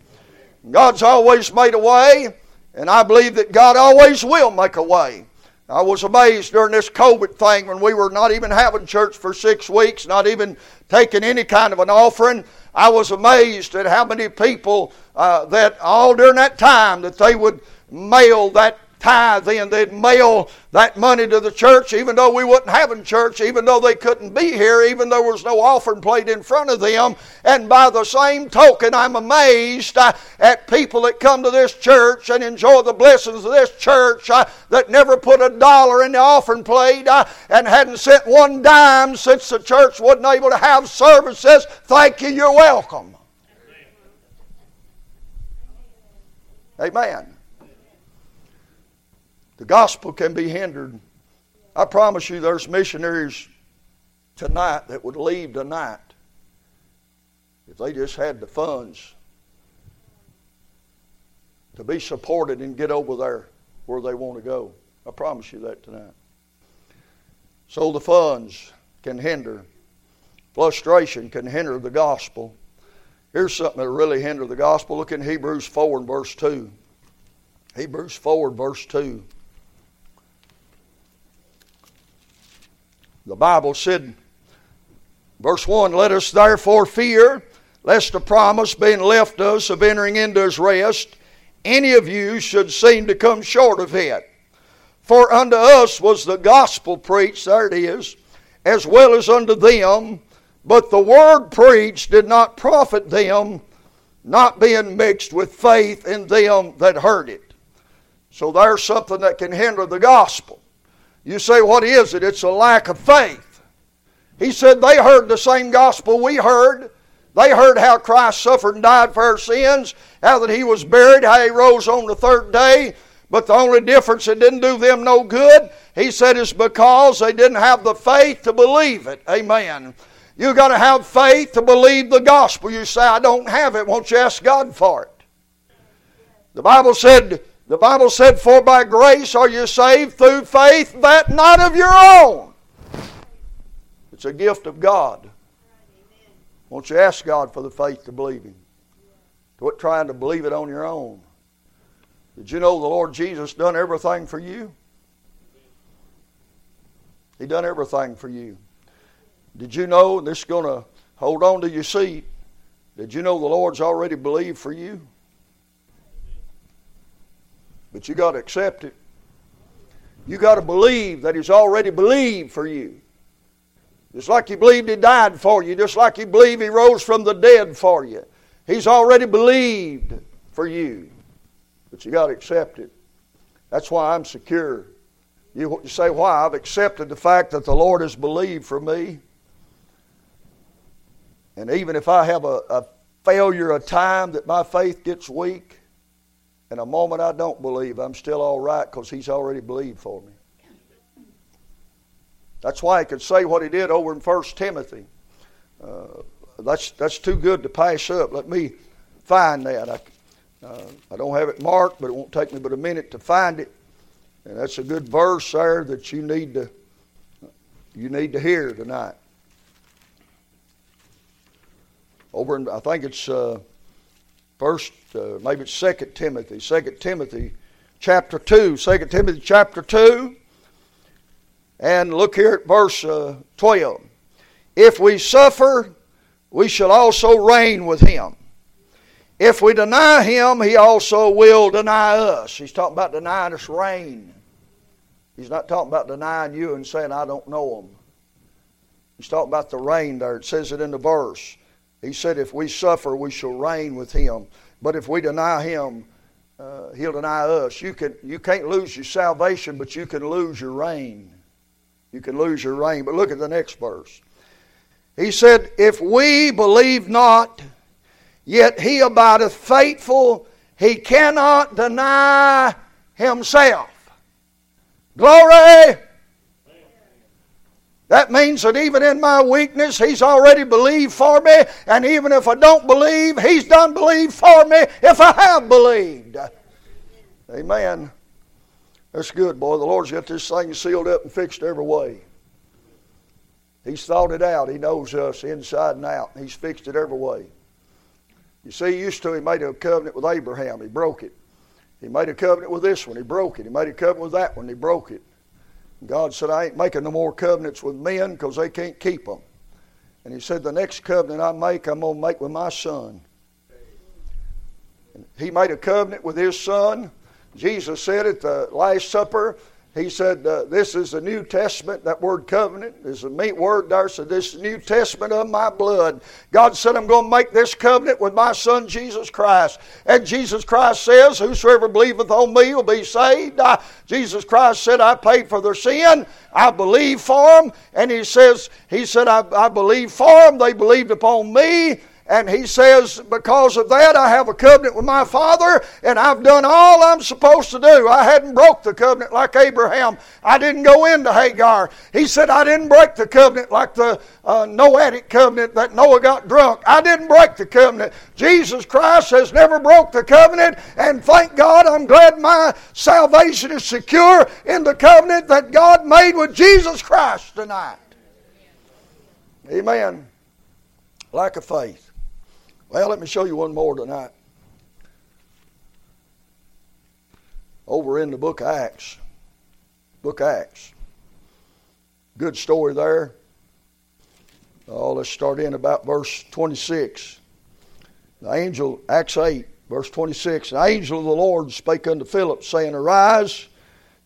God's always made a way, and I believe that God always will make a way. I was amazed during this COVID thing when we were not even having church for six weeks, not even taking any kind of an offering. I was amazed at how many people uh, that all during that time that they would mail that tithe in. They'd mail that money to the church, even though we wasn't having church, even though they couldn't be here, even though there was no offering plate in front of them. And by the same token, I'm amazed uh, at people that come to this church and enjoy the blessings of this church uh, that never put a dollar in the offering plate uh, and hadn't sent one dime since the church wasn't able to have services. Thank you, you're welcome. Amen. The gospel can be hindered. I promise you, there's missionaries tonight that would leave tonight if they just had the funds to be supported and get over there where they want to go. I promise you that tonight. So the funds can hinder. Frustration can hinder the gospel. Here's something that really hinder the gospel. Look in Hebrews 4 and verse 2. Hebrews 4 and verse 2. The Bible said, verse 1 Let us therefore fear, lest the promise being left us of entering into his rest, any of you should seem to come short of it. For unto us was the gospel preached, there it is, as well as unto them, but the word preached did not profit them, not being mixed with faith in them that heard it. So there's something that can hinder the gospel. You say, what is it? It's a lack of faith. He said they heard the same gospel we heard. They heard how Christ suffered and died for our sins, how that he was buried, how he rose on the third day. But the only difference, it didn't do them no good. He said it's because they didn't have the faith to believe it. Amen. You got to have faith to believe the gospel. You say, I don't have it. Won't you ask God for it? The Bible said, the Bible said, For by grace are you saved through faith, that not of your own. It's a gift of God. Won't you ask God for the faith to believe Him? Quit trying to believe it on your own. Did you know the Lord Jesus done everything for you? He done everything for you. Did you know, this is going to hold on to your seat, did you know the Lord's already believed for you? But you got to accept it. You got to believe that He's already believed for you. Just like you believed He died for you, just like you believe He rose from the dead for you. He's already believed for you. But you got to accept it. That's why I'm secure. You say, why? I've accepted the fact that the Lord has believed for me. And even if I have a, a failure, a time that my faith gets weak, and a moment I don't believe, I'm still all right because He's already believed for me. That's why he could say what he did over in 1 Timothy. Uh, that's, that's too good to pass up. Let me find that. I, uh, I don't have it marked, but it won't take me but a minute to find it. And that's a good verse there that you need to you need to hear tonight. Over in I think it's uh, first uh, maybe it's Second Timothy, Second Timothy chapter two. Second Timothy chapter two. And look here at verse uh, 12. If we suffer, we shall also reign with him. If we deny him, he also will deny us. He's talking about denying us reign. He's not talking about denying you and saying, I don't know him. He's talking about the reign there. It says it in the verse. He said, If we suffer, we shall reign with him. But if we deny him, uh, he'll deny us. You, can, you can't lose your salvation, but you can lose your reign you can lose your reign. But look at the next verse. He said, If we believe not, yet he abideth faithful, he cannot deny himself. Glory! That means that even in my weakness, He's already believed for me. And even if I don't believe, He's done believe for me if I have believed. Amen. That's good, boy. The Lord's got this thing sealed up and fixed every way. He's thought it out. He knows us inside and out. He's fixed it every way. You see, used to, he made a covenant with Abraham. He broke it. He made a covenant with this one. He broke it. He made a covenant with that one. He broke it. God said, I ain't making no more covenants with men because they can't keep them. And he said, The next covenant I make, I'm going to make with my son. And he made a covenant with his son Jesus said at the Last Supper, he said, uh, This is the New Testament. That word covenant is a meat word there. So, this New Testament of my blood. God said, I'm going to make this covenant with my Son, Jesus Christ. And Jesus Christ says, Whosoever believeth on me will be saved. I, Jesus Christ said, I paid for their sin. I believe for them. And He says, He said, I, I believe for them. They believed upon me. And he says, Because of that, I have a covenant with my father, and I've done all I'm supposed to do. I hadn't broke the covenant like Abraham. I didn't go into Hagar. He said, I didn't break the covenant like the uh, Noahic covenant that Noah got drunk. I didn't break the covenant. Jesus Christ has never broke the covenant, and thank God I'm glad my salvation is secure in the covenant that God made with Jesus Christ tonight. Amen. Lack of faith. Well, let me show you one more tonight. Over in the book of Acts. Book of Acts. Good story there. Oh, let's start in about verse 26. The angel, Acts 8, verse 26. The angel of the Lord spake unto Philip, saying, Arise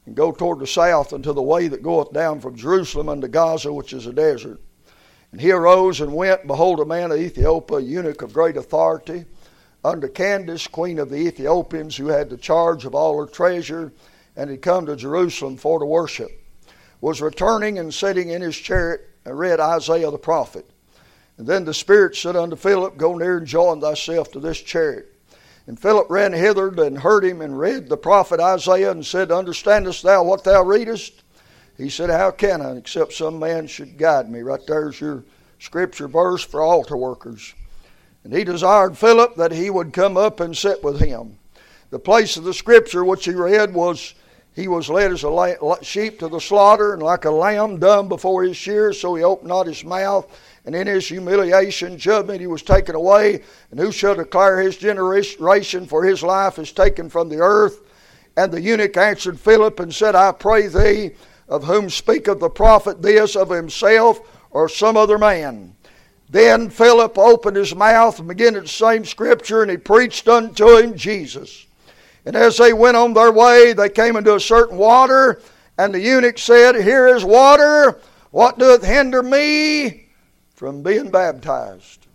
and go toward the south unto the way that goeth down from Jerusalem unto Gaza, which is a desert. And he arose and went, behold, a man of Ethiopia, a eunuch of great authority, under Candace, queen of the Ethiopians, who had the charge of all her treasure, and had come to Jerusalem for to worship, was returning and sitting in his chariot, and read Isaiah the prophet. And then the Spirit said unto Philip, Go near and join thyself to this chariot. And Philip ran hither and heard him and read the prophet Isaiah and said, Understandest thou what thou readest? He said, How can I, except some man should guide me? Right there's your scripture verse for altar workers. And he desired Philip that he would come up and sit with him. The place of the scripture which he read was he was led as a sheep to the slaughter, and like a lamb dumb before his shears, so he opened not his mouth. And in his humiliation, judgment, he was taken away. And who shall declare his generation? For his life is taken from the earth. And the eunuch answered Philip and said, I pray thee, of whom speaketh the prophet this of himself, or some other man. Then Philip opened his mouth and began the same scripture, and he preached unto him Jesus. And as they went on their way, they came into a certain water, and the eunuch said, Here is water. What doth hinder me from being baptized?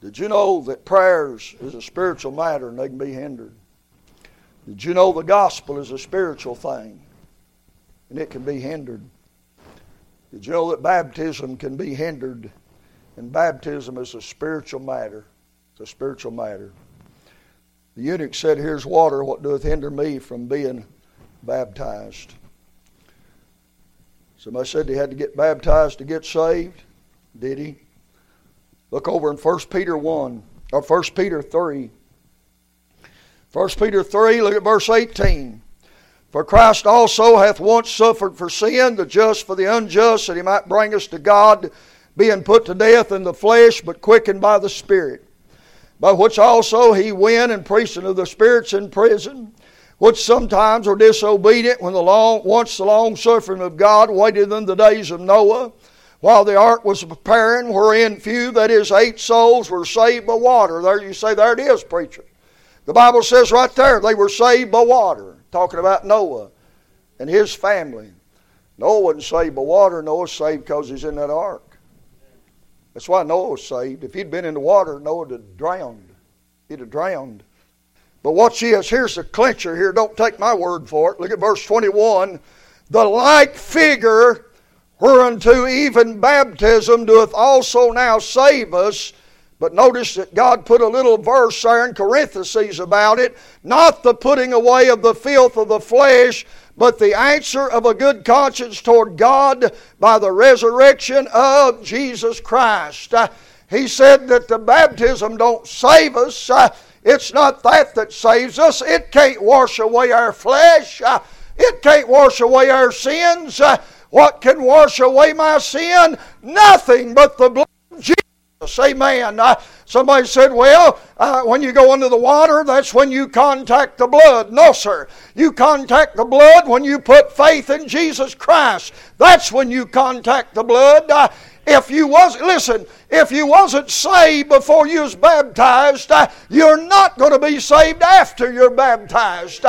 Did you know that prayers is a spiritual matter and they can be hindered? Did you know the gospel is a spiritual thing and it can be hindered? Did you know that baptism can be hindered? And baptism is a spiritual matter. It's a spiritual matter. The eunuch said, Here's water. What doeth hinder me from being baptized? Somebody said he had to get baptized to get saved. Did he? Look over in 1 Peter 1, or 1 Peter 3. 1 Peter 3, look at verse 18. For Christ also hath once suffered for sin, the just for the unjust, that he might bring us to God, being put to death in the flesh, but quickened by the Spirit. By which also he went and preached unto the spirits in prison, which sometimes were disobedient when the long, once the long suffering of God waited in the days of Noah, while the ark was preparing, wherein few, that is, eight souls, were saved by water. There you say, there it is, preacher. The Bible says right there they were saved by water, talking about Noah and his family. Noah wasn't saved by water, Noah was saved because he's in that ark. That's why Noah was saved. If he'd been in the water, Noah would have drowned. He'd have drowned. But watch this. Here's the clincher here. Don't take my word for it. Look at verse 21. The like figure whereunto even baptism doeth also now save us but notice that God put a little verse there in parentheses about it. Not the putting away of the filth of the flesh, but the answer of a good conscience toward God by the resurrection of Jesus Christ. Uh, he said that the baptism don't save us. Uh, it's not that that saves us. It can't wash away our flesh. Uh, it can't wash away our sins. Uh, what can wash away my sin? Nothing but the blood of Jesus. Amen. Uh, somebody said, well, uh, when you go under the water, that's when you contact the blood. No, sir. You contact the blood when you put faith in Jesus Christ. That's when you contact the blood. Uh, if you was listen, if you wasn't saved before you was baptized, uh, you're not going to be saved after you're baptized.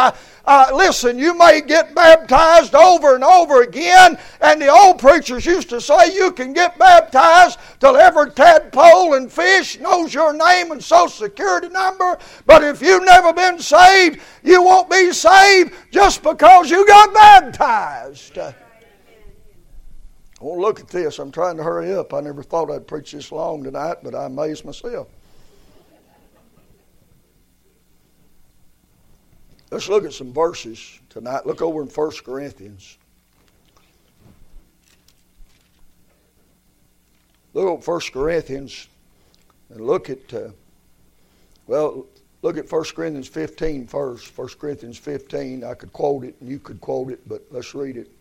Uh, listen, you may get baptized over and over again, and the old preachers used to say you can get baptized till every tadpole and fish knows your name and social security number. But if you've never been saved, you won't be saved just because you got baptized. Well, look at this. I'm trying to hurry up. I never thought I'd preach this long tonight, but I amazed myself. Let's look at some verses tonight. Look over in 1 Corinthians. Look at 1 Corinthians and look at, uh, well, look at 1 Corinthians 15 first. 1 Corinthians 15. I could quote it and you could quote it, but let's read it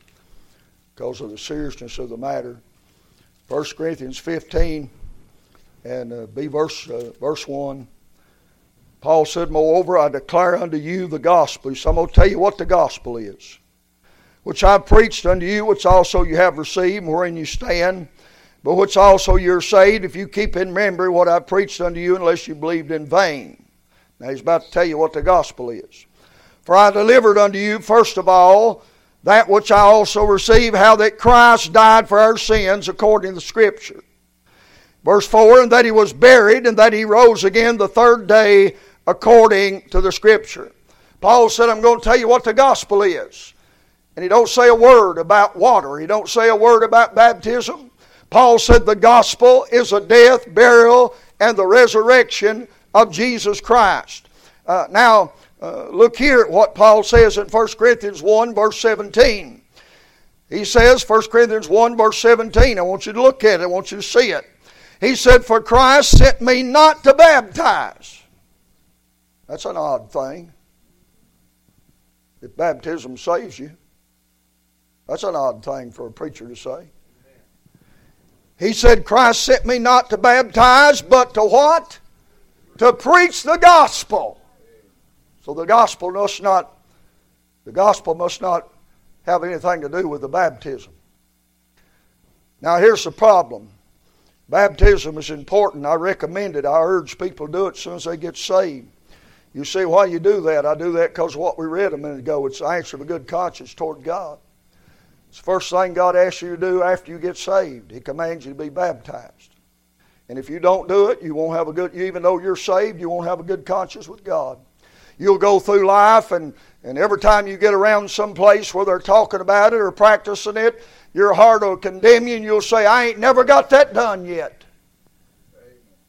because of the seriousness of the matter. 1 Corinthians 15 and uh, be verse, uh, verse 1. Paul said, Moreover, I declare unto you the gospel. So I'm going to tell you what the gospel is. Which I preached unto you, which also you have received, wherein you stand, but which also you're saved, if you keep in memory what I preached unto you, unless you believed in vain. Now he's about to tell you what the gospel is. For I delivered unto you, first of all, that which I also received, how that Christ died for our sins according to the Scripture. Verse 4 And that he was buried, and that he rose again the third day according to the Scripture. Paul said, I'm going to tell you what the gospel is. And he don't say a word about water. He don't say a word about baptism. Paul said the gospel is a death, burial, and the resurrection of Jesus Christ. Uh, now, uh, look here at what Paul says in 1 Corinthians 1, verse 17. He says, 1 Corinthians 1, verse 17. I want you to look at it. I want you to see it. He said, For Christ sent me not to baptize that's an odd thing. If baptism saves you, that's an odd thing for a preacher to say. He said, Christ sent me not to baptize, but to what? To preach the gospel. So the gospel must not the gospel must not have anything to do with the baptism. Now, here's the problem baptism is important. I recommend it. I urge people to do it as soon as they get saved. You see why you do that? I do that because what we read a minute ago. It's the answer of a good conscience toward God. It's the first thing God asks you to do after you get saved. He commands you to be baptized. And if you don't do it, you won't have a good, even though you're saved, you won't have a good conscience with God. You'll go through life, and, and every time you get around some place where they're talking about it or practicing it, your heart will condemn you, and you'll say, I ain't never got that done yet.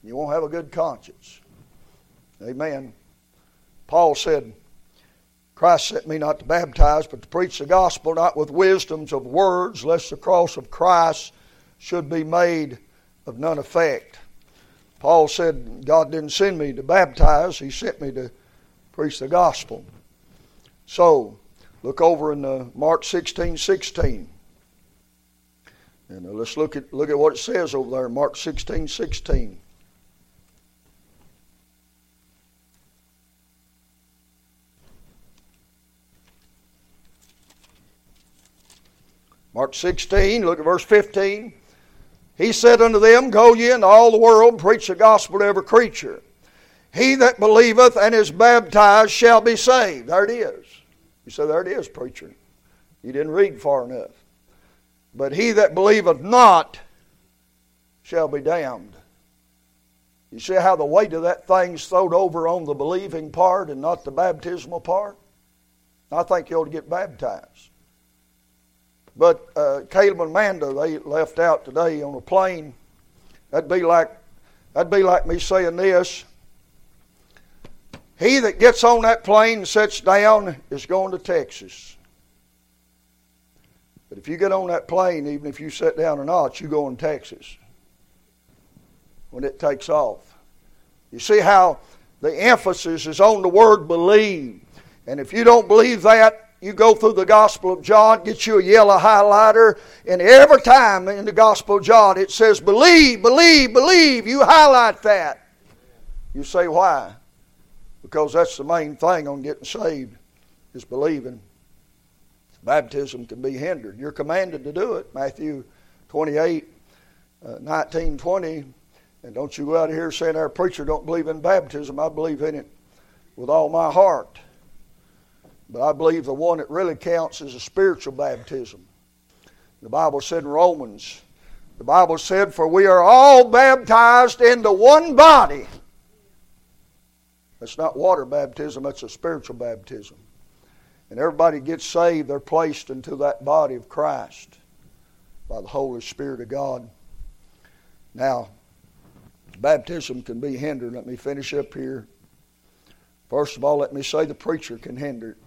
You won't have a good conscience. Amen. Paul said, Christ sent me not to baptize, but to preach the gospel, not with wisdoms of words, lest the cross of Christ should be made of none effect. Paul said, God didn't send me to baptize, He sent me to preach the gospel. So, look over in uh, Mark 16 16. And uh, let's look at, look at what it says over there, Mark 16 16. Mark 16, look at verse 15. He said unto them, Go ye into all the world and preach the gospel to every creature. He that believeth and is baptized shall be saved. There it is. You say, There it is, preacher. You didn't read far enough. But he that believeth not shall be damned. You see how the weight of that thing's thrown over on the believing part and not the baptismal part? I think you ought to get baptized. But uh, Caleb and Amanda, they left out today on a plane. That'd be like that'd be like me saying this. He that gets on that plane and sits down is going to Texas. But if you get on that plane, even if you sit down or not, you go in Texas when it takes off. You see how the emphasis is on the word believe. And if you don't believe that, you go through the Gospel of John, get you a yellow highlighter, and every time in the Gospel of John it says, believe, believe, believe. You highlight that. You say, why? Because that's the main thing on getting saved, is believing. Baptism can be hindered. You're commanded to do it. Matthew 28, uh, 19, 20. And don't you go out of here saying our preacher don't believe in baptism. I believe in it with all my heart. But I believe the one that really counts is a spiritual baptism. The Bible said in Romans, the Bible said, For we are all baptized into one body. That's not water baptism, that's a spiritual baptism. And everybody gets saved, they're placed into that body of Christ by the Holy Spirit of God. Now, baptism can be hindered. Let me finish up here. First of all, let me say the preacher can hinder it.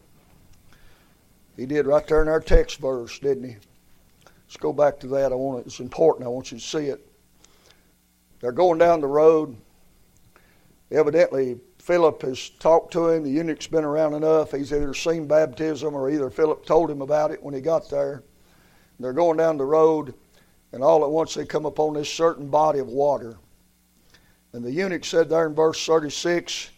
He did right there in our text verse, didn't he? Let's go back to that. I want it, it's important. I want you to see it. They're going down the road. Evidently, Philip has talked to him. The eunuch's been around enough. He's either seen baptism or either Philip told him about it when he got there. They're going down the road, and all at once they come upon this certain body of water. And the eunuch said there in verse 36,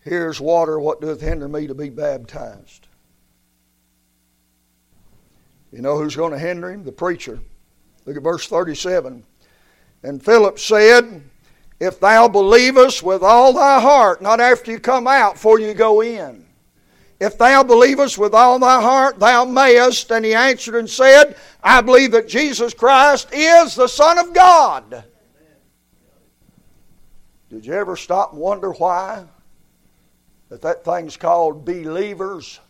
Here's water, what doeth hinder me to be baptized? You know who's going to hinder him? The preacher. Look at verse 37. And Philip said, If thou believest with all thy heart, not after you come out, before you go in. If thou believest with all thy heart, thou mayest. And he answered and said, I believe that Jesus Christ is the Son of God. Did you ever stop and wonder why? That that thing's called believers'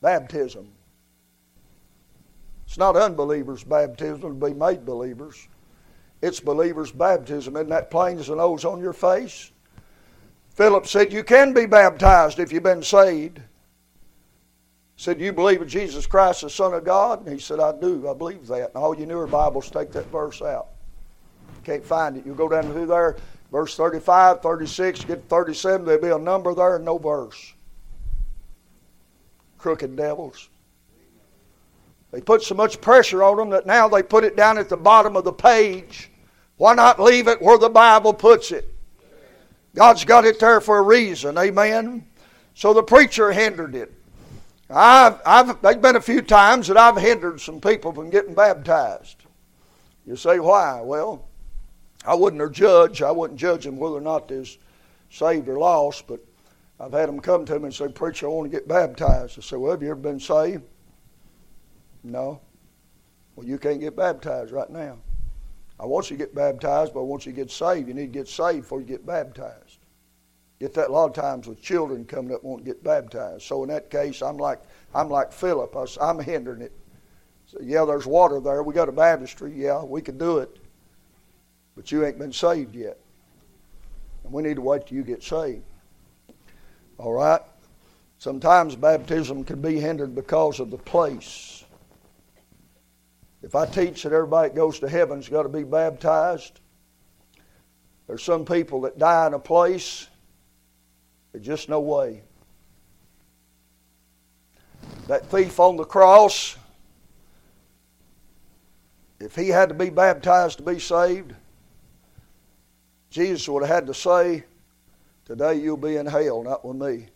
baptism. It's not unbelievers' baptism to be made believers. It's believers' baptism. Isn't that plain as an nose on your face? Philip said, You can be baptized if you've been saved. Said, You believe in Jesus Christ, the Son of God? And he said, I do. I believe that. And all you newer Bibles take that verse out. Can't find it. You go down through there, verse 35, 36, get 37, there'll be a number there and no verse. Crooked devils. They put so much pressure on them that now they put it down at the bottom of the page. Why not leave it where the Bible puts it? God's got it there for a reason. Amen. So the preacher hindered it. I've, I've, there's been a few times that I've hindered some people from getting baptized. You say, why? Well, I wouldn't judge. I wouldn't judge them whether or not they're saved or lost, but I've had them come to me and say, Preacher, I want to get baptized. I say, Well, have you ever been saved? No. Well, you can't get baptized right now. I want you to get baptized, but I want you to get saved. You need to get saved before you get baptized. Get that a lot of times with children coming up won't get baptized. So in that case, I'm like I'm like Philip. I'm hindering it. So, yeah, there's water there. We got a baptistry. Yeah, we can do it. But you ain't been saved yet. And we need to wait till you get saved. All right? Sometimes baptism can be hindered because of the place. If I teach that everybody that goes to heaven's got to be baptized, there's some people that die in a place, there's just no way. That thief on the cross, if he had to be baptized to be saved, Jesus would have had to say, Today you'll be in hell, not with me.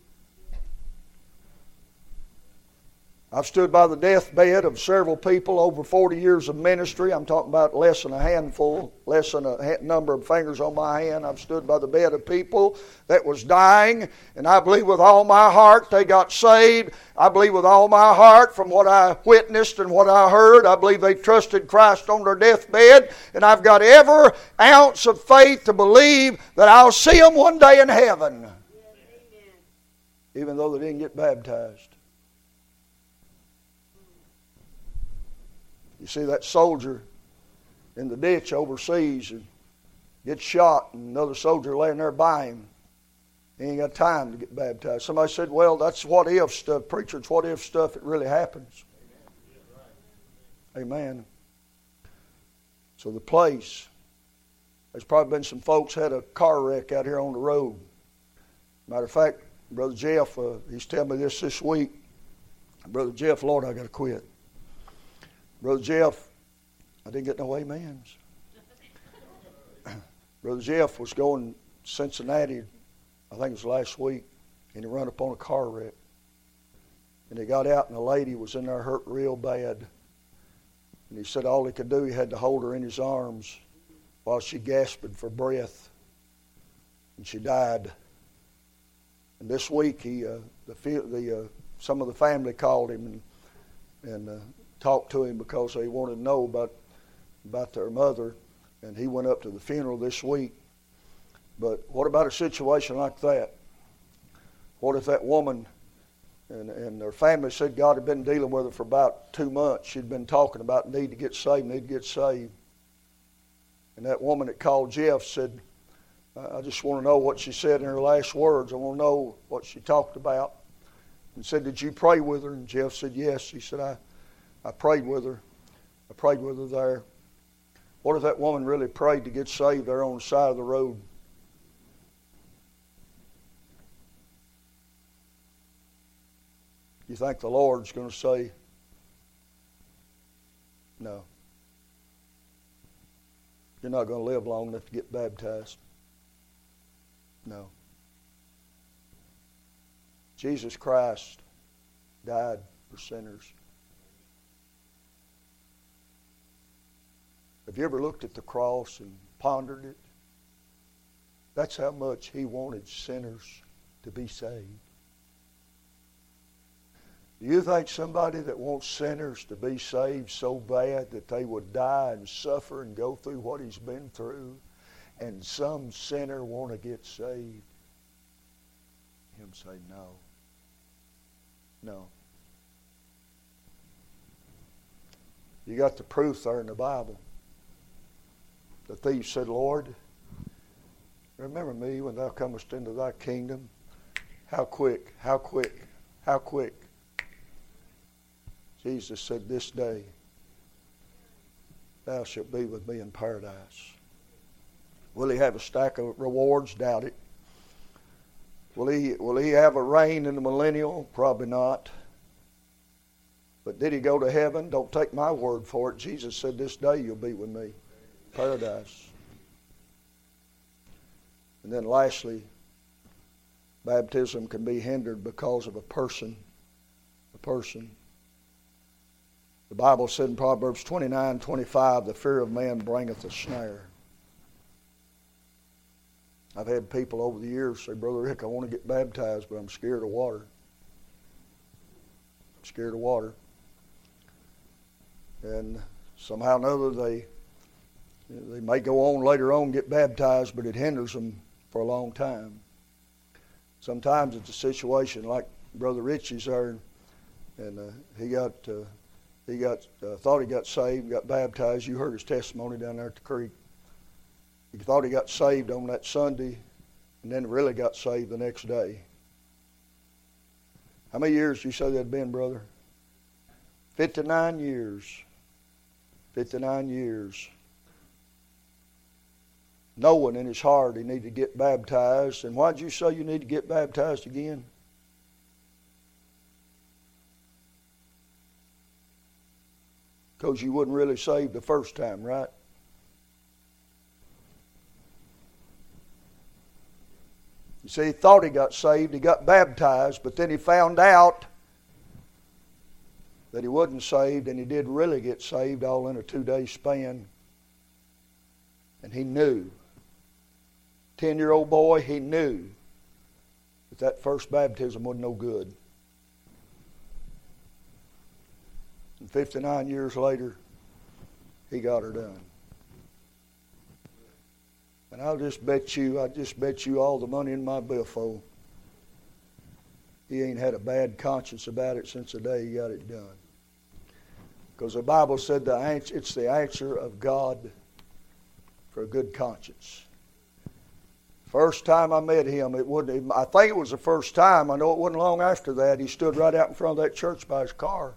I've stood by the deathbed of several people over 40 years of ministry. I'm talking about less than a handful, less than a number of fingers on my hand. I've stood by the bed of people that was dying, and I believe with all my heart they got saved. I believe with all my heart from what I witnessed and what I heard, I believe they trusted Christ on their deathbed, and I've got every ounce of faith to believe that I'll see them one day in heaven, even though they didn't get baptized. You see that soldier in the ditch overseas and gets shot, and another soldier laying there by him. He ain't got time to get baptized. Somebody said, Well, that's what if stuff. Preacher, it's what if stuff. It really happens. Amen. So the place, there's probably been some folks had a car wreck out here on the road. Matter of fact, Brother Jeff, uh, he's telling me this this week. Brother Jeff, Lord, I got to quit. Brother Jeff, I didn't get no amens. Brother Jeff was going Cincinnati, I think it was last week, and he ran upon a car wreck. And he got out, and a lady was in there hurt real bad. And he said all he could do, he had to hold her in his arms while she gasped for breath. And she died. And this week, he, uh, the, the, uh, some of the family called him and, and uh, talked to him because they wanted to know about about their mother, and he went up to the funeral this week. But what about a situation like that? What if that woman and, and her family said God had been dealing with her for about two months? She'd been talking about need to get saved, need to get saved. And that woman that called Jeff said, I just want to know what she said in her last words. I want to know what she talked about. And said, Did you pray with her? And Jeff said, Yes. He said, I, I prayed with her. I prayed with her there. What if that woman really prayed to get saved there on the side of the road? You think the Lord's going to say, No. You're not going to live long enough to get baptized. No. Jesus Christ died for sinners. Have you ever looked at the cross and pondered it? That's how much he wanted sinners to be saved. Do you think somebody that wants sinners to be saved so bad that they would die and suffer and go through what he's been through, and some sinner want to get saved? Him say no. No. You got the proof there in the Bible. The thief said, Lord, remember me when thou comest into thy kingdom. How quick, how quick, how quick. Jesus said, This day thou shalt be with me in paradise. Will he have a stack of rewards? Doubt it. Will he, will he have a reign in the millennial? Probably not. But did he go to heaven? Don't take my word for it. Jesus said, This day you'll be with me paradise. And then lastly, baptism can be hindered because of a person. A person. The Bible said in Proverbs 29 25, the fear of man bringeth a snare. I've had people over the years say, Brother Rick, I want to get baptized, but I'm scared of water. I'm scared of water. And somehow or another, they, they may go on later on get baptized, but it hinders them for a long time. Sometimes it's a situation like Brother Richie's there, and uh, he got uh, he got uh, thought he got saved, got baptized. You heard his testimony down there at the creek. He thought he got saved on that Sunday, and then really got saved the next day. How many years do you say that had been, brother? Fifty-nine years. Fifty-nine years. Knowing in his heart he needed to get baptized. And why'd you say you need to get baptized again? Because you wasn't really saved the first time, right? You see, he thought he got saved, he got baptized, but then he found out that he wasn't saved, and he did really get saved all in a two day span. And he knew. Ten year old boy, he knew that that first baptism was no good. And 59 years later, he got her done. And I'll just bet you, I just bet you all the money in my billfold. He ain't had a bad conscience about it since the day he got it done. Because the Bible said the it's the answer of God for a good conscience. First time I met him, it wouldn't. I think it was the first time. I know it wasn't long after that. He stood right out in front of that church by his car.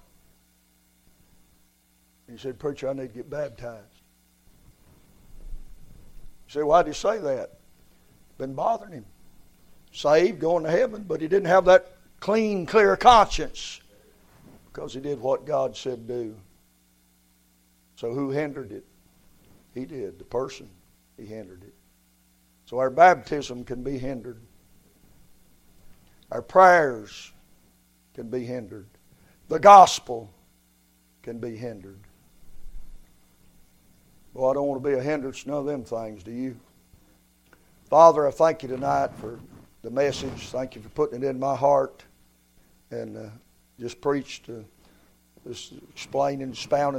He said, "Preacher, I need to get baptized." You say, why did he say that? Been bothering him. Saved, going to heaven, but he didn't have that clean, clear conscience because he did what God said do. So who hindered it? He did. The person, he hindered it. So our baptism can be hindered. Our prayers can be hindered. The gospel can be hindered. Well, I don't want to be a hindrance to none of them things, do you? Father, I thank you tonight for the message. Thank you for putting it in my heart and uh, just preached, uh, just explaining, expounding